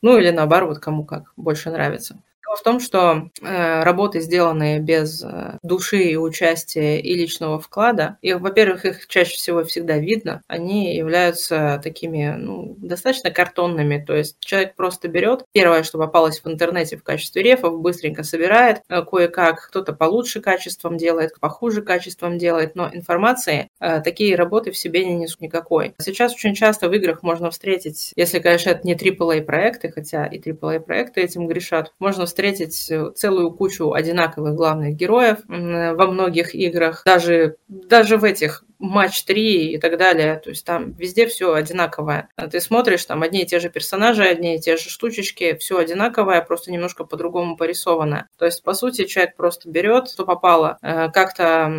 Ну или наоборот, кому как больше нравится. Дело в том, что э, работы, сделанные без э, души и участия и личного вклада, и, во-первых, их чаще всего всегда видно, они являются такими ну, достаточно картонными. То есть человек просто берет первое, что попалось в интернете в качестве рефов, быстренько собирает, э, кое-как кто-то получше качеством делает, похуже качеством делает, но информации э, такие работы в себе не несут никакой. Сейчас очень часто в играх можно встретить, если, конечно, это не AAA проекты, хотя и AAA проекты этим грешат, можно встретить встретить э, целую кучу одинаковых главных героев во многих играх, даже, даже в этих матч 3 и так далее. То есть там везде все одинаковое. А ты смотришь, там одни и те же персонажи, одни и те же штучечки, все одинаковое, просто немножко по-другому порисовано. То есть, по сути, человек просто берет, что попало, э, как-то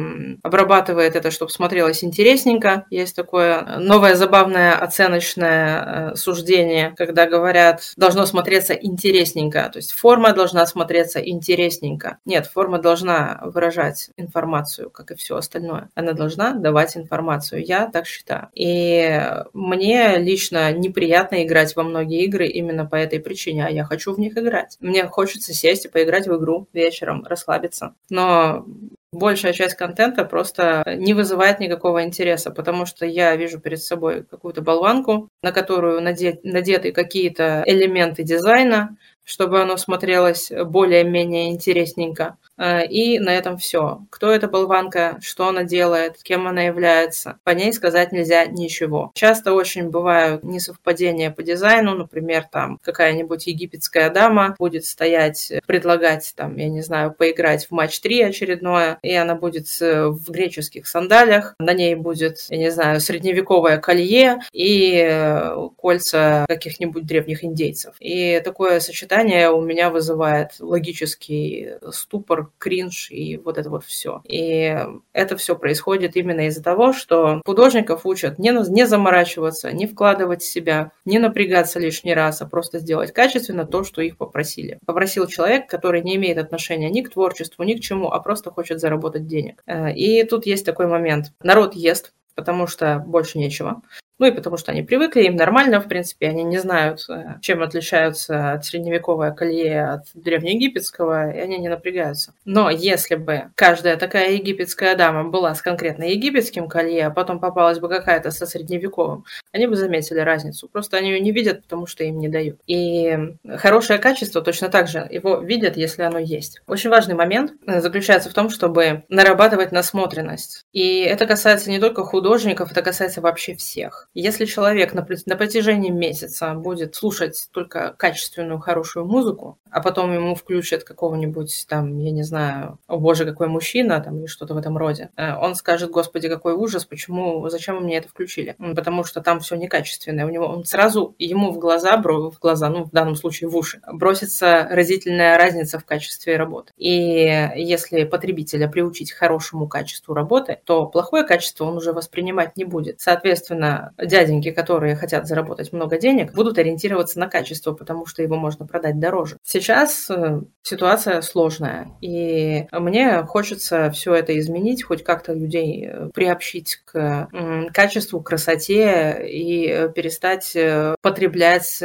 обрабатывает это, чтобы смотрелось интересненько. Есть такое новое забавное оценочное э, суждение, когда говорят, должно смотреться интересненько. То есть форма должна смотреться интересненько. Нет, форма должна выражать информацию, как и все остальное. Она должна давать давать информацию. Я так считаю. И мне лично неприятно играть во многие игры именно по этой причине, а я хочу в них играть. Мне хочется сесть и поиграть в игру вечером, расслабиться. Но большая часть контента просто не вызывает никакого интереса, потому что я вижу перед собой какую-то болванку, на которую надеты какие-то элементы дизайна, чтобы оно смотрелось более-менее интересненько. Э, и на этом все. Кто эта болванка, что она делает, кем она является, по ней сказать нельзя ничего. Часто очень бывают несовпадения по дизайну, например, там какая-нибудь египетская дама будет стоять, предлагать там, я не знаю, поиграть в матч 3 очередное, и она будет в греческих сандалях, на ней будет, я не знаю, средневековое колье и э, кольца каких-нибудь древних индейцев. И такое сочетание у меня вызывает логический ступор, кринж и вот это вот все. И это все происходит именно из-за того, что художников учат не, не заморачиваться, не вкладывать себя, не напрягаться лишний раз, а просто сделать качественно то, что их попросили. Попросил человек, который не имеет отношения ни к творчеству, ни к чему, а просто хочет заработать денег. Э, и тут есть такой момент. Народ ест, потому что больше нечего. Ну и потому что они привыкли, им нормально, в принципе, они не знают, э, чем отличаются от средневековой колеи от древнеегипетского, и они не напрягаются. Но если бы каждая такая египетская дама была с конкретно египетским колье, а потом попалась бы какая-то со средневековым, они бы заметили разницу. Просто они ее не видят, потому что им не дают. И хорошее качество точно так же его видят, если оно есть. Очень важный момент э, заключается в том, чтобы нарабатывать насмотренность. И это касается не только художников, это касается вообще всех. Если человек на, на протяжении месяца будет слушать только качественную, хорошую музыку, а потом ему включат какого-нибудь там, я не знаю, о боже, какой мужчина, там, или что-то в этом роде, э, он скажет, господи, какой ужас, почему, зачем мне это включили? Потому что там все некачественное. У него, он сразу, ему в глаза, в глаза, ну, в данном случае в уши, бросится разительная разница в качестве работы. И если потребителя приучить к хорошему качеству работы, то плохое качество он уже воспринимать не будет. Соответственно, дяденьки, которые хотят заработать много денег, будут ориентироваться на качество, потому что его можно продать дороже. Сейчас э, ситуация сложная, и мне хочется все это изменить, хоть как-то людей э, приобщить к качеству, красоте и перестать э, потреблять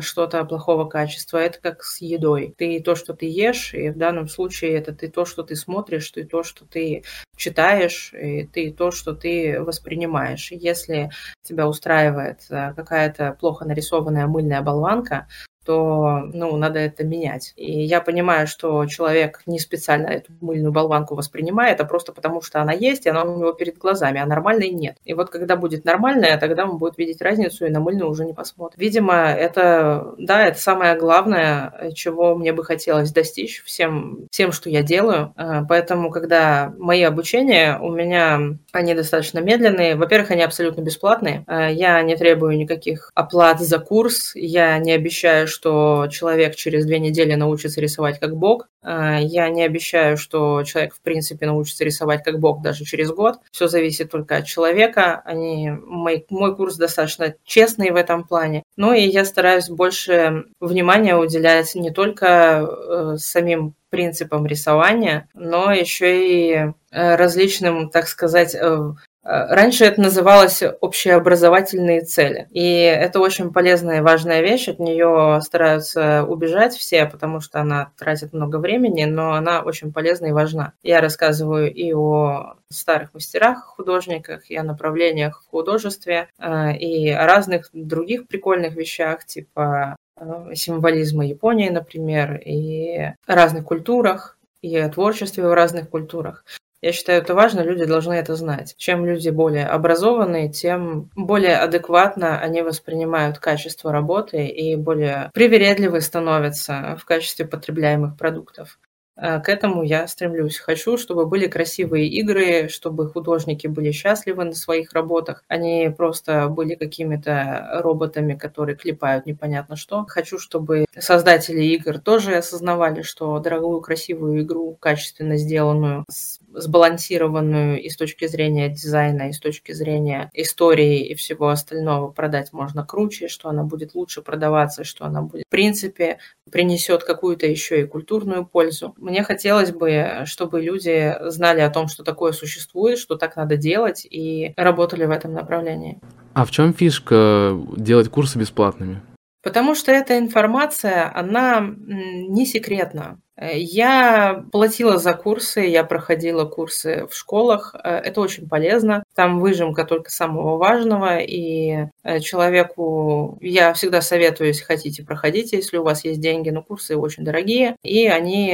что-то плохого качества. Это как с едой. Ты то, что ты ешь, и в данном случае это ты то, что ты смотришь, ты то, что ты читаешь, и ты то, что ты воспринимаешь. Если тебя устраивает э, какая-то плохо нарисованная мыльная болванка, то ну, надо это менять. И я понимаю, что человек не специально эту мыльную болванку воспринимает, а просто потому, что она есть, и она у него перед глазами, а нормальной нет. И вот когда будет нормальная, тогда он будет видеть разницу и на мыльную уже не посмотрит. Видимо, это, да, это самое главное, чего мне бы хотелось достичь всем, всем, что я делаю. А, поэтому, когда мои обучения, у меня они достаточно медленные. Во-первых, они абсолютно бесплатные. А, я не требую никаких оплат за курс. Я не обещаю, что человек через две недели научится рисовать как бог. А, я не обещаю, что человек в принципе научится рисовать как бог даже через год. Все зависит только от человека. Они, мой, мой курс достаточно честный в этом плане. Ну и я стараюсь больше внимания уделять не только э, самим принципам рисования, но еще и э, различным, так сказать, э, Э, раньше это называлось общеобразовательные цели. И это очень полезная и важная вещь. От нее стараются убежать все, потому что она тратит много времени, но она очень полезна и важна. Я рассказываю и о старых мастерах, художниках, и о направлениях в художестве, э, и о разных других прикольных вещах, типа э, символизма Японии, например, и разных культурах, и о творчестве в разных культурах. Я считаю, это важно, люди должны это знать. Чем люди более образованные, тем более адекватно они воспринимают качество работы и более привередливы становятся в качестве потребляемых продуктов. Э, к этому я стремлюсь. Хочу, чтобы были красивые игры, чтобы художники были счастливы на своих работах, они просто были какими-то роботами, которые клепают непонятно что. Хочу, чтобы создатели игр тоже осознавали, что дорогую красивую игру, качественно сделанную, сбалансированную и с точки зрения дизайна, и с точки зрения истории и всего остального продать можно круче, что она будет лучше продаваться, что она будет, в принципе, принесет какую-то еще и культурную пользу. Мне хотелось бы, чтобы люди знали о том, что такое существует, что так надо делать, и работали в этом направлении. А в чем фишка делать курсы бесплатными? Потому что эта информация, она не секретна. Я платила за курсы, я проходила курсы в школах. Это очень полезно. Там выжимка только самого важного. И э, человеку я всегда советую, если хотите, проходите, если у вас есть деньги. Но курсы очень дорогие. И они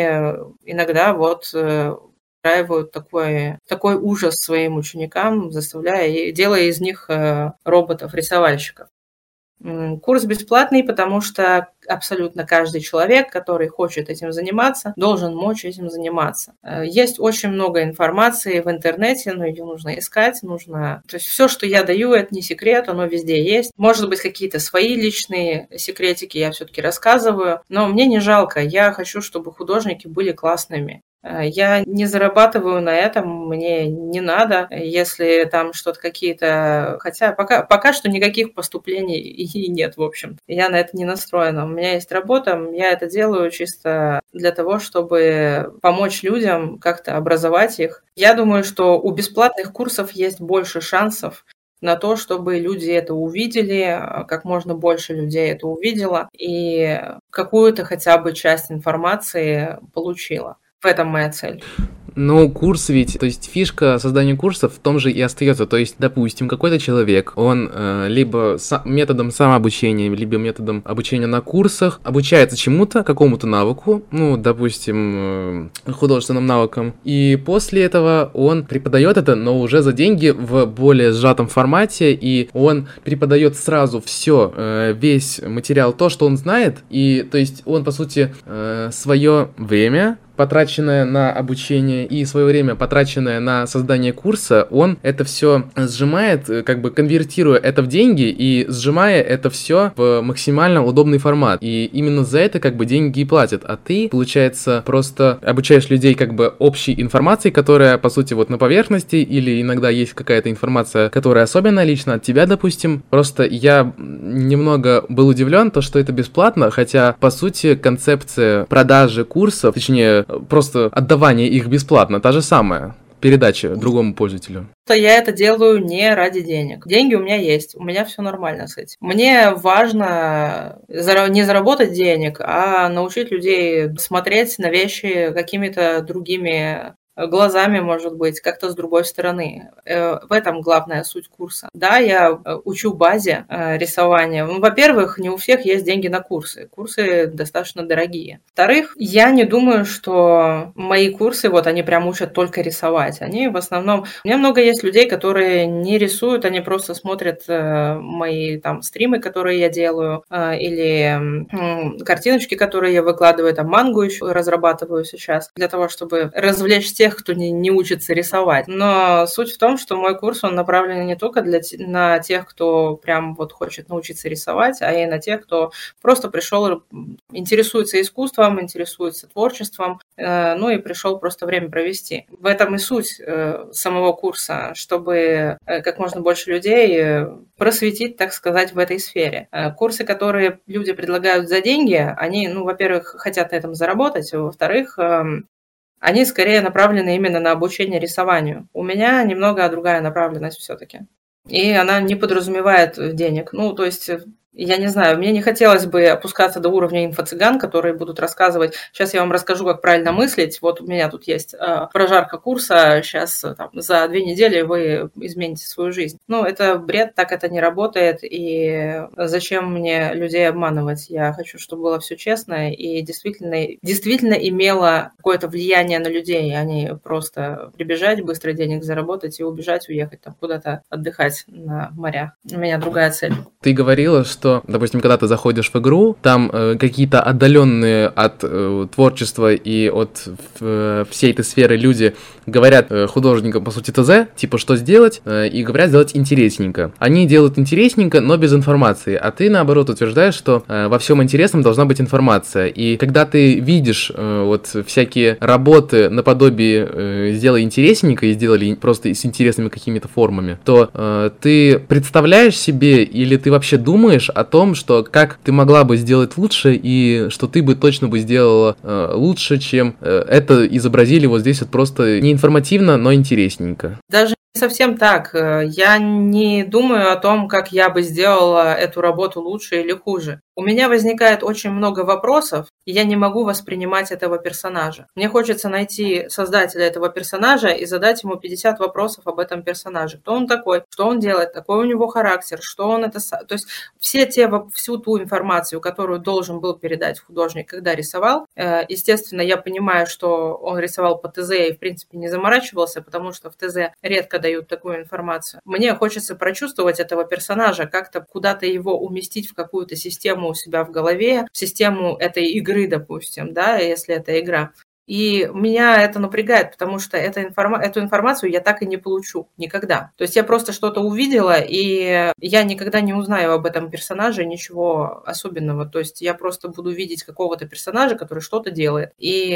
иногда вот э, устраивают такой, такой ужас своим ученикам, заставляя, делая из них э, роботов-рисовальщиков. Курс бесплатный, потому что абсолютно каждый человек, который хочет этим заниматься, должен мочь этим заниматься. Э, есть очень много информации в интернете, но ее нужно искать, нужно... То есть все, что я даю, это не секрет, оно везде есть. Может быть, какие-то свои личные секретики я все-таки рассказываю, но мне не жалко. Я хочу, чтобы художники были классными. Э, я не зарабатываю на этом, мне не надо, если там что-то какие-то... Хотя пока, пока что никаких поступлений (laughs) и нет, в общем. Я на это не настроена. У меня есть работа, я это делаю чисто для того, чтобы помочь людям, как-то образовать их. Я думаю, что у бесплатных курсов есть больше шансов на то, чтобы люди это увидели, как можно больше людей это увидело и какую-то хотя бы часть информации получила. В этом моя цель. Ну, курс ведь, то есть фишка создания курсов в том же и остается. То есть, допустим, какой-то человек, он э, либо са- методом самообучения, либо методом обучения на курсах обучается чему-то, какому-то навыку, ну, допустим, э, художественным навыкам, и после этого он преподает это, но уже за деньги в более сжатом формате, и он преподает сразу все, э, весь материал, то, что он знает, и, то есть, он, по сути, э, свое время потраченное на обучение и свое время, потраченное на создание курса, он это все сжимает, э, как бы конвертируя это в деньги и сжимая это все в максимально удобный формат. И именно за это как бы деньги и платят. А ты, получается, просто обучаешь людей как бы общей информации, которая, по сути, вот на поверхности, или иногда есть какая-то информация, которая особенно лично от тебя, допустим. Просто я немного был удивлен, то, что это бесплатно, хотя, по сути, концепция продажи курсов, точнее, просто отдавание их бесплатно, та же самая передача другому пользователю? То я это делаю не ради денег. Деньги у меня есть, у меня все нормально с этим. Мне важно не заработать денег, а научить людей смотреть на вещи какими-то другими глазами, может быть, как-то с другой стороны. Э, в этом главная суть курса. Да, я э, учу базе э, рисования. Ну, во-первых, не у всех есть деньги на курсы. Курсы достаточно дорогие. Во-вторых, я не думаю, что мои курсы, вот они прям учат только рисовать. Они в основном... У меня много есть людей, которые не рисуют, они просто смотрят мои там стримы, которые я делаю, или картиночки, которые я выкладываю, там мангу еще разрабатываю сейчас, для того, чтобы развлечь тех, кто не, не учится рисовать. Но суть в том, что мой курс, он направлен не только для, на тех, кто прям вот хочет научиться рисовать, а и на тех, кто просто пришел, интересуется искусством, интересуется творчеством, э, ну и пришел просто время провести. В этом и суть э, самого курса, чтобы э, как можно больше людей просветить, так сказать, в этой сфере. Курсы, которые люди предлагают за деньги, они, ну, во-первых, хотят на этом заработать, а во-вторых, эм, они скорее направлены именно на обучение рисованию. У меня немного другая направленность все-таки. И она не подразумевает денег. Ну, то есть я не знаю, мне не хотелось бы опускаться до уровня инфо-цыган, которые будут рассказывать. Сейчас я вам расскажу, как правильно мыслить. Вот у меня тут есть э, прожарка курса. Сейчас э, там, за две недели вы измените свою жизнь. Ну, это бред, так это не работает. И зачем мне людей обманывать? Я хочу, чтобы было все честно и действительно, действительно имело какое-то влияние на людей, а не просто прибежать, быстро денег заработать и убежать, уехать там куда-то отдыхать на моря. У меня другая цель. Ты говорила, что что, допустим, когда ты заходишь в игру, там э, какие-то отдаленные от э, творчества и от э, всей этой сферы люди говорят э, художникам, по сути, ТЗ, типа, что сделать, э, и говорят сделать интересненько. Они делают интересненько, но без информации, а ты, наоборот, утверждаешь, что э, во всем интересном должна быть информация. И когда ты видишь э, вот всякие работы наподобие э, «сделай интересненько» и сделали просто с интересными какими-то формами, то э, ты представляешь себе или ты вообще думаешь о том, что как ты могла бы сделать лучше и что ты бы точно бы сделала э, лучше, чем э, это изобразили вот здесь вот просто не информативно, но интересненько. Даже не совсем так. Э, я не думаю о том, как я бы сделала эту работу лучше или хуже. У меня возникает очень много вопросов, и я не могу воспринимать этого персонажа. Мне хочется найти создателя этого персонажа и задать ему 50 вопросов об этом персонаже. Кто он такой, что он делает, какой у него характер, что он это... То есть все те, всю ту информацию, которую должен был передать художник, когда рисовал, э, естественно, я понимаю, что он рисовал по ТЗ и, в принципе, не заморачивался, потому что в ТЗ редко дают такую информацию. Мне хочется прочувствовать этого персонажа, как-то куда-то его уместить в какую-то систему у себя в голове, в систему этой игры, допустим, да, если это игра. И меня это напрягает, потому что эта информа- эту информацию я так и не получу никогда. То есть я просто что-то увидела, и я никогда не узнаю об этом персонаже ничего особенного. То есть я просто буду видеть какого-то персонажа, который что-то делает. И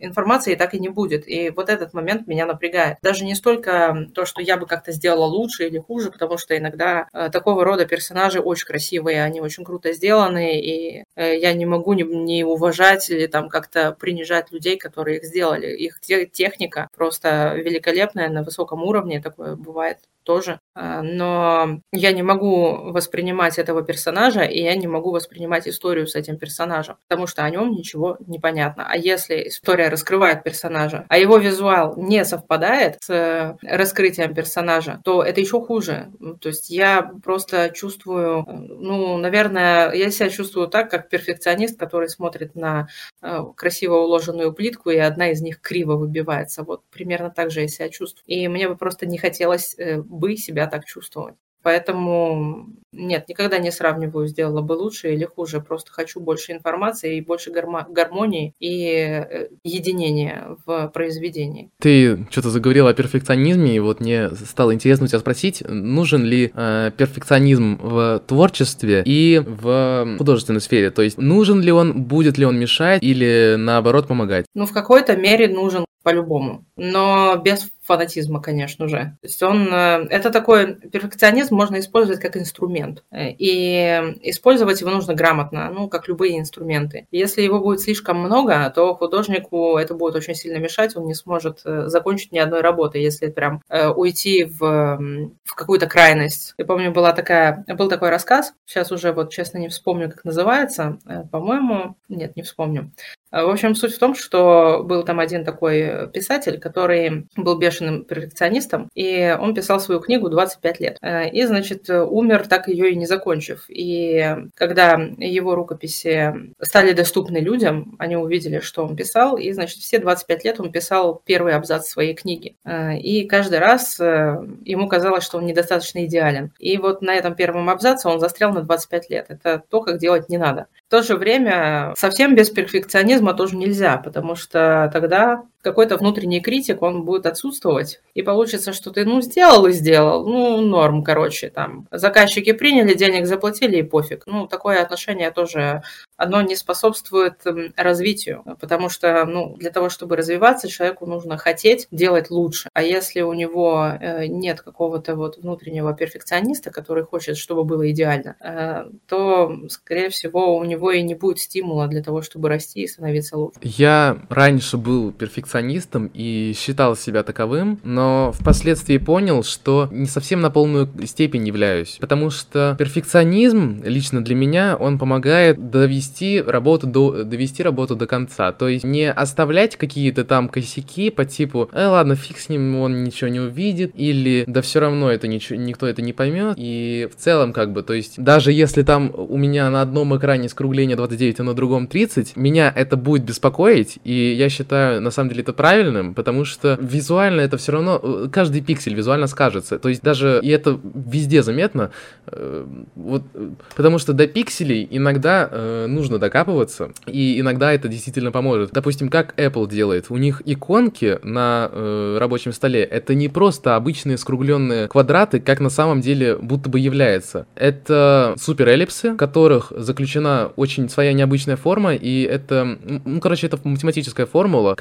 информации так и не будет. И вот этот момент меня напрягает. Даже не столько то, что я бы как-то сделала лучше или хуже, потому что иногда э, такого рода персонажи очень красивые, они очень круто сделаны, и э, я не могу не, не уважать или там как-то принижать людей, которые их сделали. Их техника просто великолепная, на высоком уровне, такое бывает тоже. А, но я не могу воспринимать этого персонажа, и я не могу воспринимать историю с этим персонажем, потому что о нем ничего не понятно. А если история раскрывает персонажа, а его визуал не совпадает с раскрытием персонажа, то это еще хуже. То есть я просто чувствую, ну, наверное, я себя чувствую так, как перфекционист, который смотрит на э, красиво уложенную плитку, и одна из них криво выбивается. Вот примерно так же я себя чувствую. И мне бы просто не хотелось э, бы себя так чувствовать. Поэтому нет, никогда не сравниваю, сделала бы лучше или хуже. Просто хочу больше информации и больше гармонии и э, единения в произведении. Ты что-то заговорила о перфекционизме, и вот мне стало интересно у тебя спросить, нужен ли э, перфекционизм в творчестве и в художественной сфере? То есть нужен ли он, будет ли он мешать или наоборот помогать? Ну, в какой-то мере нужен по-любому, но без фанатизма, конечно же. То есть он, э, это такой перфекционизм можно использовать как инструмент. И использовать его нужно грамотно, ну, как любые инструменты. Если его будет слишком много, то художнику это будет очень сильно мешать, он не сможет э, закончить ни одной работы, если прям э, уйти в, в какую-то крайность. Я помню, была такая, был такой рассказ, сейчас уже вот честно не вспомню, как называется, по-моему, нет, не вспомню. В общем, суть в том, что был там один такой писатель, который был бешеным перфекционистом, и он писал свою книгу 25 лет. Э, и, значит, умер, так ее и не закончив. И когда его рукописи стали доступны людям, они увидели, что он писал, и, значит, все 25 лет он писал первый абзац своей книги. Э, и каждый раз э, ему казалось, что он недостаточно идеален. И вот на этом первом абзаце он застрял на 25 лет. Это то, как делать не надо. В то же время совсем без перфекционизма тоже нельзя, потому что тогда какой-то внутренний критик, он будет отсутствовать. И получится, что ты, ну, сделал и сделал. Ну, норм, короче, там. Заказчики приняли, денег заплатили и пофиг. Ну, такое отношение тоже, оно не способствует развитию. Потому что, ну, для того, чтобы развиваться, человеку нужно хотеть делать лучше. А если у него э, нет какого-то вот внутреннего перфекциониста, который хочет, чтобы было идеально, э, то, скорее всего, у него и не будет стимула для того, чтобы расти и становиться лучше. Я раньше был перфекционистом перфекционистом и считал себя таковым, но впоследствии понял, что не совсем на полную степень являюсь, потому что перфекционизм лично для меня, он помогает довести работу до, довести работу до конца, то есть не оставлять какие-то там косяки по типу, э, ладно, фиг с ним, он ничего не увидит, или да все равно это ничего, никто это не поймет, и в целом как бы, то есть даже если там у меня на одном экране скругление 29, а на другом 30, меня это будет беспокоить, и я считаю, на самом деле, это правильным, потому что визуально это все равно, э, каждый пиксель визуально скажется. То есть даже, и это везде заметно, э, вот, э, потому что до пикселей иногда нужно докапываться, и иногда это действительно поможет. Допустим, как Apple делает, у них иконки на рабочем столе, это не просто обычные скругленные квадраты, как на самом деле будто бы является. Это суперэллипсы, в которых заключена очень своя необычная форма, и это, ну, короче, это математическая формула,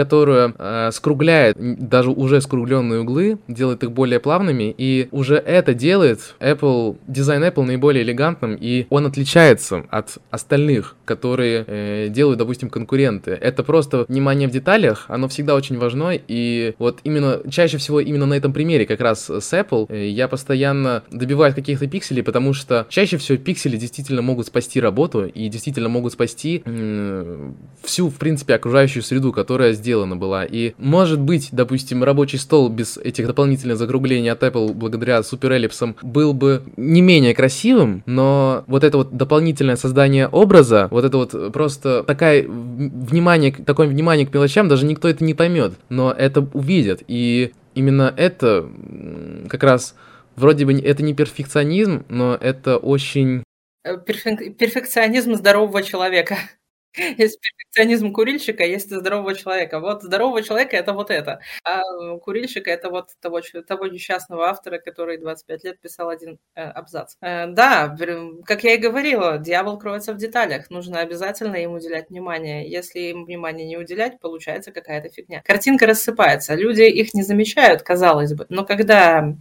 э, скругляет даже уже скругленные углы, делает их более плавными, и уже это делает Apple, дизайн Apple наиболее элегантным, и он отличается от остальных которые э, делают, допустим, конкуренты. Это просто внимание в деталях, оно всегда очень важно, и вот именно, чаще всего именно на этом примере, как раз с Apple, э, я постоянно добиваюсь каких-то пикселей, потому что чаще всего пиксели действительно могут спасти работу и действительно могут спасти э, всю, в принципе, окружающую среду, которая сделана была. И может быть, допустим, рабочий стол без этих дополнительных закруглений от Apple благодаря суперэллипсам был бы не менее красивым, но вот это вот дополнительное создание образа, вот это вот просто такая внимание, такое внимание к мелочам, даже никто это не поймет, но это увидят. И именно это как раз вроде бы это не перфекционизм, но это очень... Э, перфек... Перфекционизм здорового человека. Есть перфекционизм курильщика, есть здорового человека. Вот здорового человека это вот это, а курильщика это вот того, того несчастного автора, который 25 лет писал один э, абзац. Э, да, как я и говорила, дьявол кроется в деталях. Нужно обязательно им уделять внимание. Если им внимание не уделять, получается какая-то фигня. Картинка рассыпается. Люди их не замечают, казалось бы. Но когда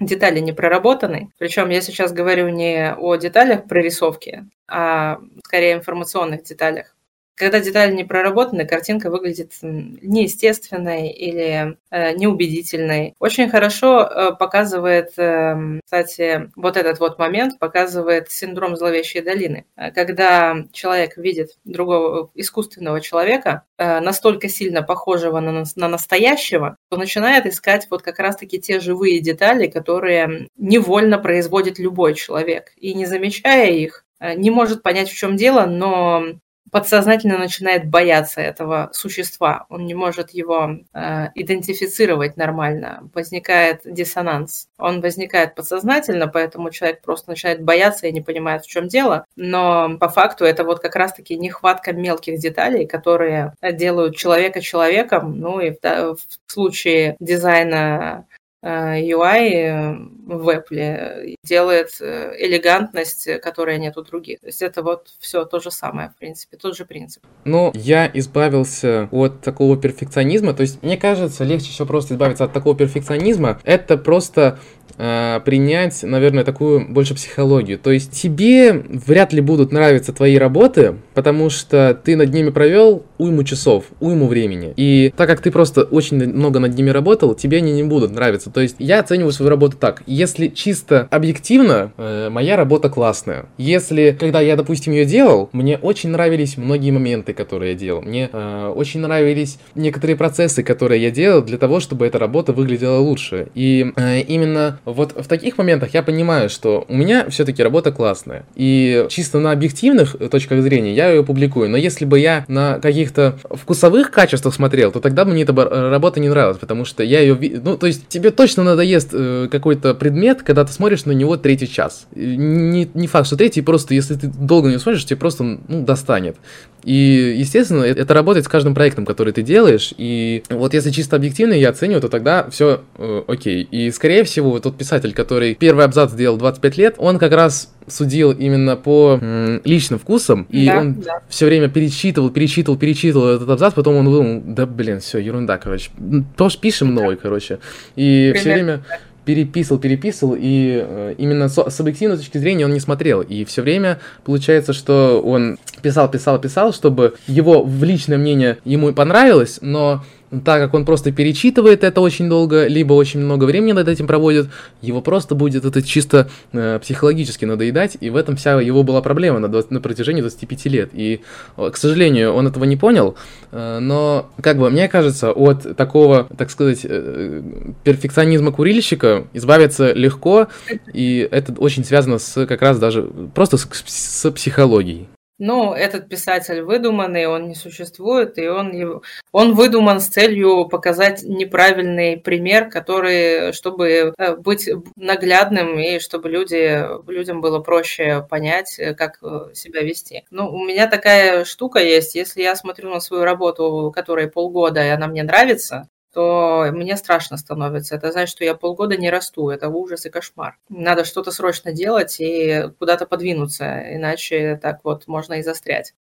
детали не проработаны. Причем я сейчас говорю не о деталях прорисовки, а скорее информационных деталях. Когда детали не проработаны, картинка выглядит неестественной или э, неубедительной. Очень хорошо э, показывает, э, кстати, вот этот вот момент показывает синдром зловещей долины. Когда человек видит другого искусственного человека, э, настолько сильно похожего на, на настоящего, то начинает искать вот как раз-таки те живые детали, которые невольно производит любой человек. И не замечая их, э, не может понять, в чем дело, но подсознательно начинает бояться этого существа. Он не может его э, идентифицировать нормально. Возникает диссонанс. Он возникает подсознательно, поэтому человек просто начинает бояться и не понимает, в чем дело. Но по факту это вот как раз-таки нехватка мелких деталей, которые делают человека человеком. Ну и в, в случае дизайна UI э, в Apple делает э, элегантность, которая нет у других. То есть это вот все то же самое, в принципе, тот же принцип. Но я избавился от такого перфекционизма. То есть мне кажется, легче всего просто избавиться от такого перфекционизма. Это просто э, принять, наверное, такую больше психологию. То есть тебе вряд ли будут нравиться твои работы, потому что ты над ними провел уйму часов, уйму времени. И так как ты просто очень много над ними работал, тебе они не будут нравиться. То есть я оцениваю свою работу так. Если чисто объективно, э, моя работа классная. Если, когда я, допустим, ее делал, мне очень нравились многие моменты, которые я делал. Мне э, очень нравились некоторые процессы, которые я делал для того, чтобы эта работа выглядела лучше. И э, именно вот в таких моментах я понимаю, что у меня все-таки работа классная. И чисто на объективных точках зрения я ее публикую. Но если бы я на каких-то вкусовых качествах смотрел, то тогда мне эта работа не нравилась, потому что я ее... Ну, то есть тебе точно надоест э, какой-то предмет, когда ты смотришь на него третий час. Не, не факт, что третий, просто если ты долго не смотришь, тебе просто ну, достанет. И, естественно, это работает с каждым проектом, который ты делаешь. И вот если чисто объективно я оцениваю, то тогда все э, окей. И, скорее всего, тот писатель, который первый абзац сделал 25 лет, он как раз судил именно по м, личным вкусам, и да, он да. все время перечитывал, перечитывал, перечитывал этот абзац, потом он думал, да блин, все, ерунда, короче, тоже пишем новый, короче. И все время переписывал, переписывал, и э, именно с, с объективной точки зрения он не смотрел. И все время получается, что он писал, писал, писал, чтобы его в личное мнение ему понравилось, но так как он просто перечитывает это очень долго, либо очень много времени над этим проводит, его просто будет это чисто э, психологически надоедать, и в этом вся его была проблема на, 20, на протяжении 25 лет. И, к сожалению, он этого не понял, э, но, как бы, мне кажется, от такого, так сказать, э, перфекционизма курильщика избавиться легко, и это очень связано с как раз даже просто с, с психологией. Ну, этот писатель выдуманный, он не существует, и он, он выдуман с целью показать неправильный пример, который, чтобы э, быть наглядным и чтобы люди, людям было проще понять, э, как э, себя вести. Ну, у меня такая штука есть, если я смотрю на свою работу, которая полгода, и она мне нравится, то мне страшно становится. Это значит, что я полгода не расту. Это ужас и кошмар. Надо что-то срочно делать и куда-то подвинуться, иначе так вот можно и застрять.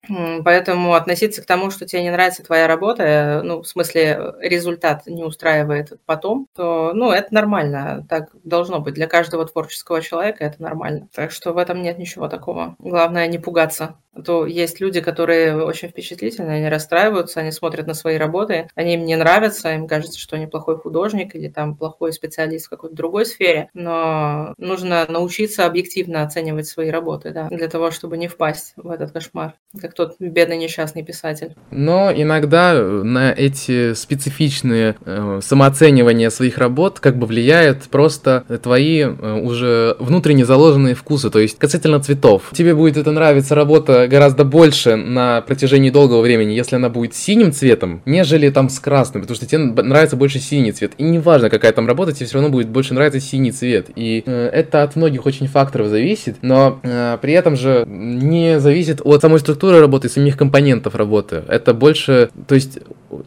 Поэтому относиться к тому, что тебе не нравится твоя работа, ну, в смысле, результат не устраивает потом, то, ну, это нормально. Так должно быть. Для каждого творческого человека это нормально. Так что в этом нет ничего такого. Главное не пугаться. А то есть люди, которые очень впечатлительные, они расстраиваются, они смотрят на свои работы, они им не нравятся, им кажется, что они плохой художник или там плохой специалист в какой-то другой сфере, но нужно научиться объективно оценивать свои работы, да, для того, чтобы не впасть в этот кошмар, как тот бедный несчастный писатель. Но иногда на эти специфичные э, самооценивания своих работ как бы влияет просто твои э, уже внутренне заложенные вкусы, то есть касательно цветов. Тебе будет это нравиться работа гораздо больше на протяжении долгого времени, если она будет синим цветом, нежели там с красным, потому что тебе нравится больше синий цвет. И неважно, какая там работа, тебе все равно будет больше нравиться синий цвет. И э, это от многих очень факторов зависит, но э, при этом же не зависит от самой структуры работы, самих компонентов работы. Это больше, то есть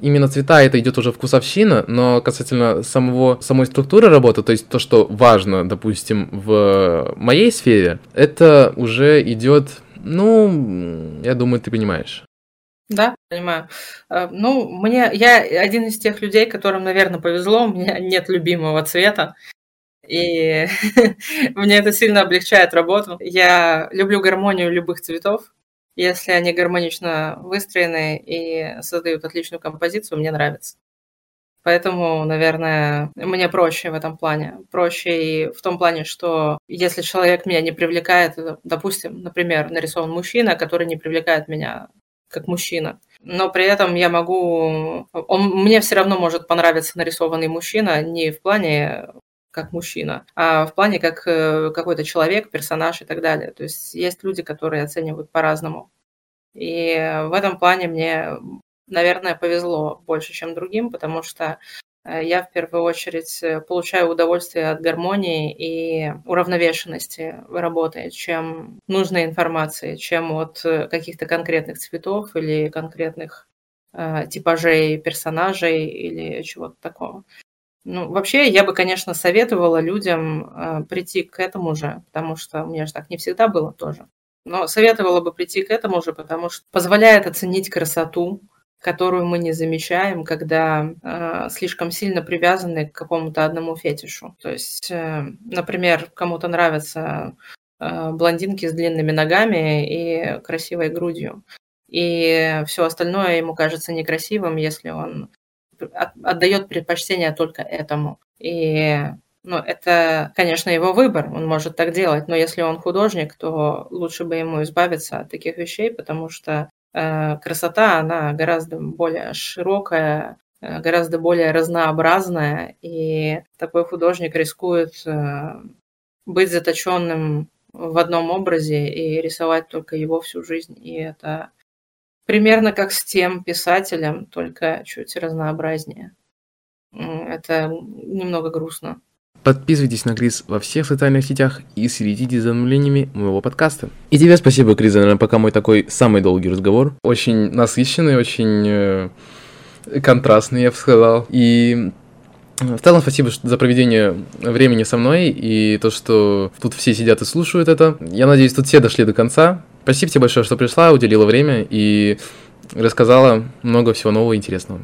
именно цвета это идет уже вкусовщина, но касательно самого, самой структуры работы, то есть то, что важно, допустим, в моей сфере, это уже идет, ну, я думаю, ты понимаешь. Да, понимаю. Э, ну, мне, я один из тех людей, которым, наверное, повезло, у меня (laughs) нет любимого цвета. И (laughs) мне это сильно облегчает работу. Я люблю гармонию любых цветов. Если они гармонично выстроены и создают отличную композицию, мне нравится. Поэтому, наверное, мне проще в этом плане. Проще и в том плане, что если человек меня не привлекает, допустим, например, нарисован мужчина, который не привлекает меня как мужчина. Но при этом я могу... Он, мне все равно может понравиться нарисованный мужчина не в плане как мужчина, а в плане как э, какой-то человек, персонаж и так далее. То есть есть люди, которые оценивают по-разному. И в этом плане мне, наверное, повезло больше, чем другим, потому что я в первую очередь э, получаю удовольствие от гармонии и уравновешенности работы, чем нужной информации, чем от э, каких-то конкретных цветов или конкретных э, типажей персонажей или чего-то такого. Ну, вообще, я бы, конечно, советовала людям э, прийти к этому же, потому что у меня же так не всегда было тоже. Но советовала бы прийти к этому же, потому что позволяет оценить красоту, которую мы не замечаем, когда э, слишком сильно привязаны к какому-то одному фетишу. То есть, э, например, кому-то нравятся э, блондинки с длинными ногами и красивой грудью, и все остальное ему кажется некрасивым, если он отдает предпочтение только этому. И ну, это, конечно, его выбор, он может так делать, но если он художник, то лучше бы ему избавиться от таких вещей, потому что красота, она гораздо более широкая, э, гораздо более разнообразная, и такой художник рискует э, быть заточенным в одном образе и рисовать только его всю жизнь. И это примерно как с тем писателем, только чуть разнообразнее. Это немного грустно. Подписывайтесь на Крис во всех социальных сетях и следите за обновлениями моего подкаста. И тебе спасибо, Крис, за, наверное, пока мой такой самый долгий разговор. Очень насыщенный, очень э, контрастный, я бы сказал. И в целом, спасибо за проведение времени со мной и то, что тут все сидят и слушают это. Я надеюсь, тут все дошли до конца. Спасибо тебе большое, что пришла, уделила время и рассказала много всего нового и интересного.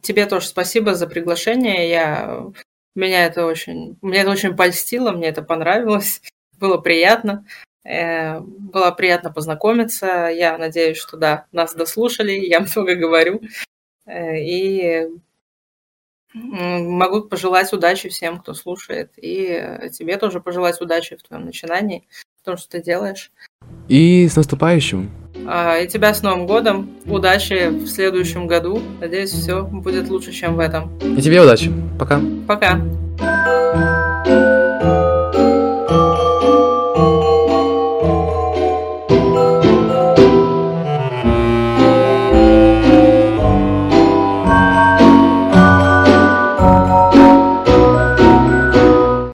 Тебе тоже спасибо за приглашение. Я меня это очень, мне это очень польстило, мне это понравилось, (laughs) было приятно. Э, было приятно познакомиться. Я надеюсь, что да, нас дослушали, (laughs) я много говорю. Э, и могу пожелать удачи всем, кто слушает. И тебе тоже пожелать удачи в твоем начинании, в том, что ты делаешь. И с наступающим! А, и тебя с Новым годом. Удачи в следующем году. Надеюсь, все будет лучше, чем в этом. И тебе удачи. Пока. Пока.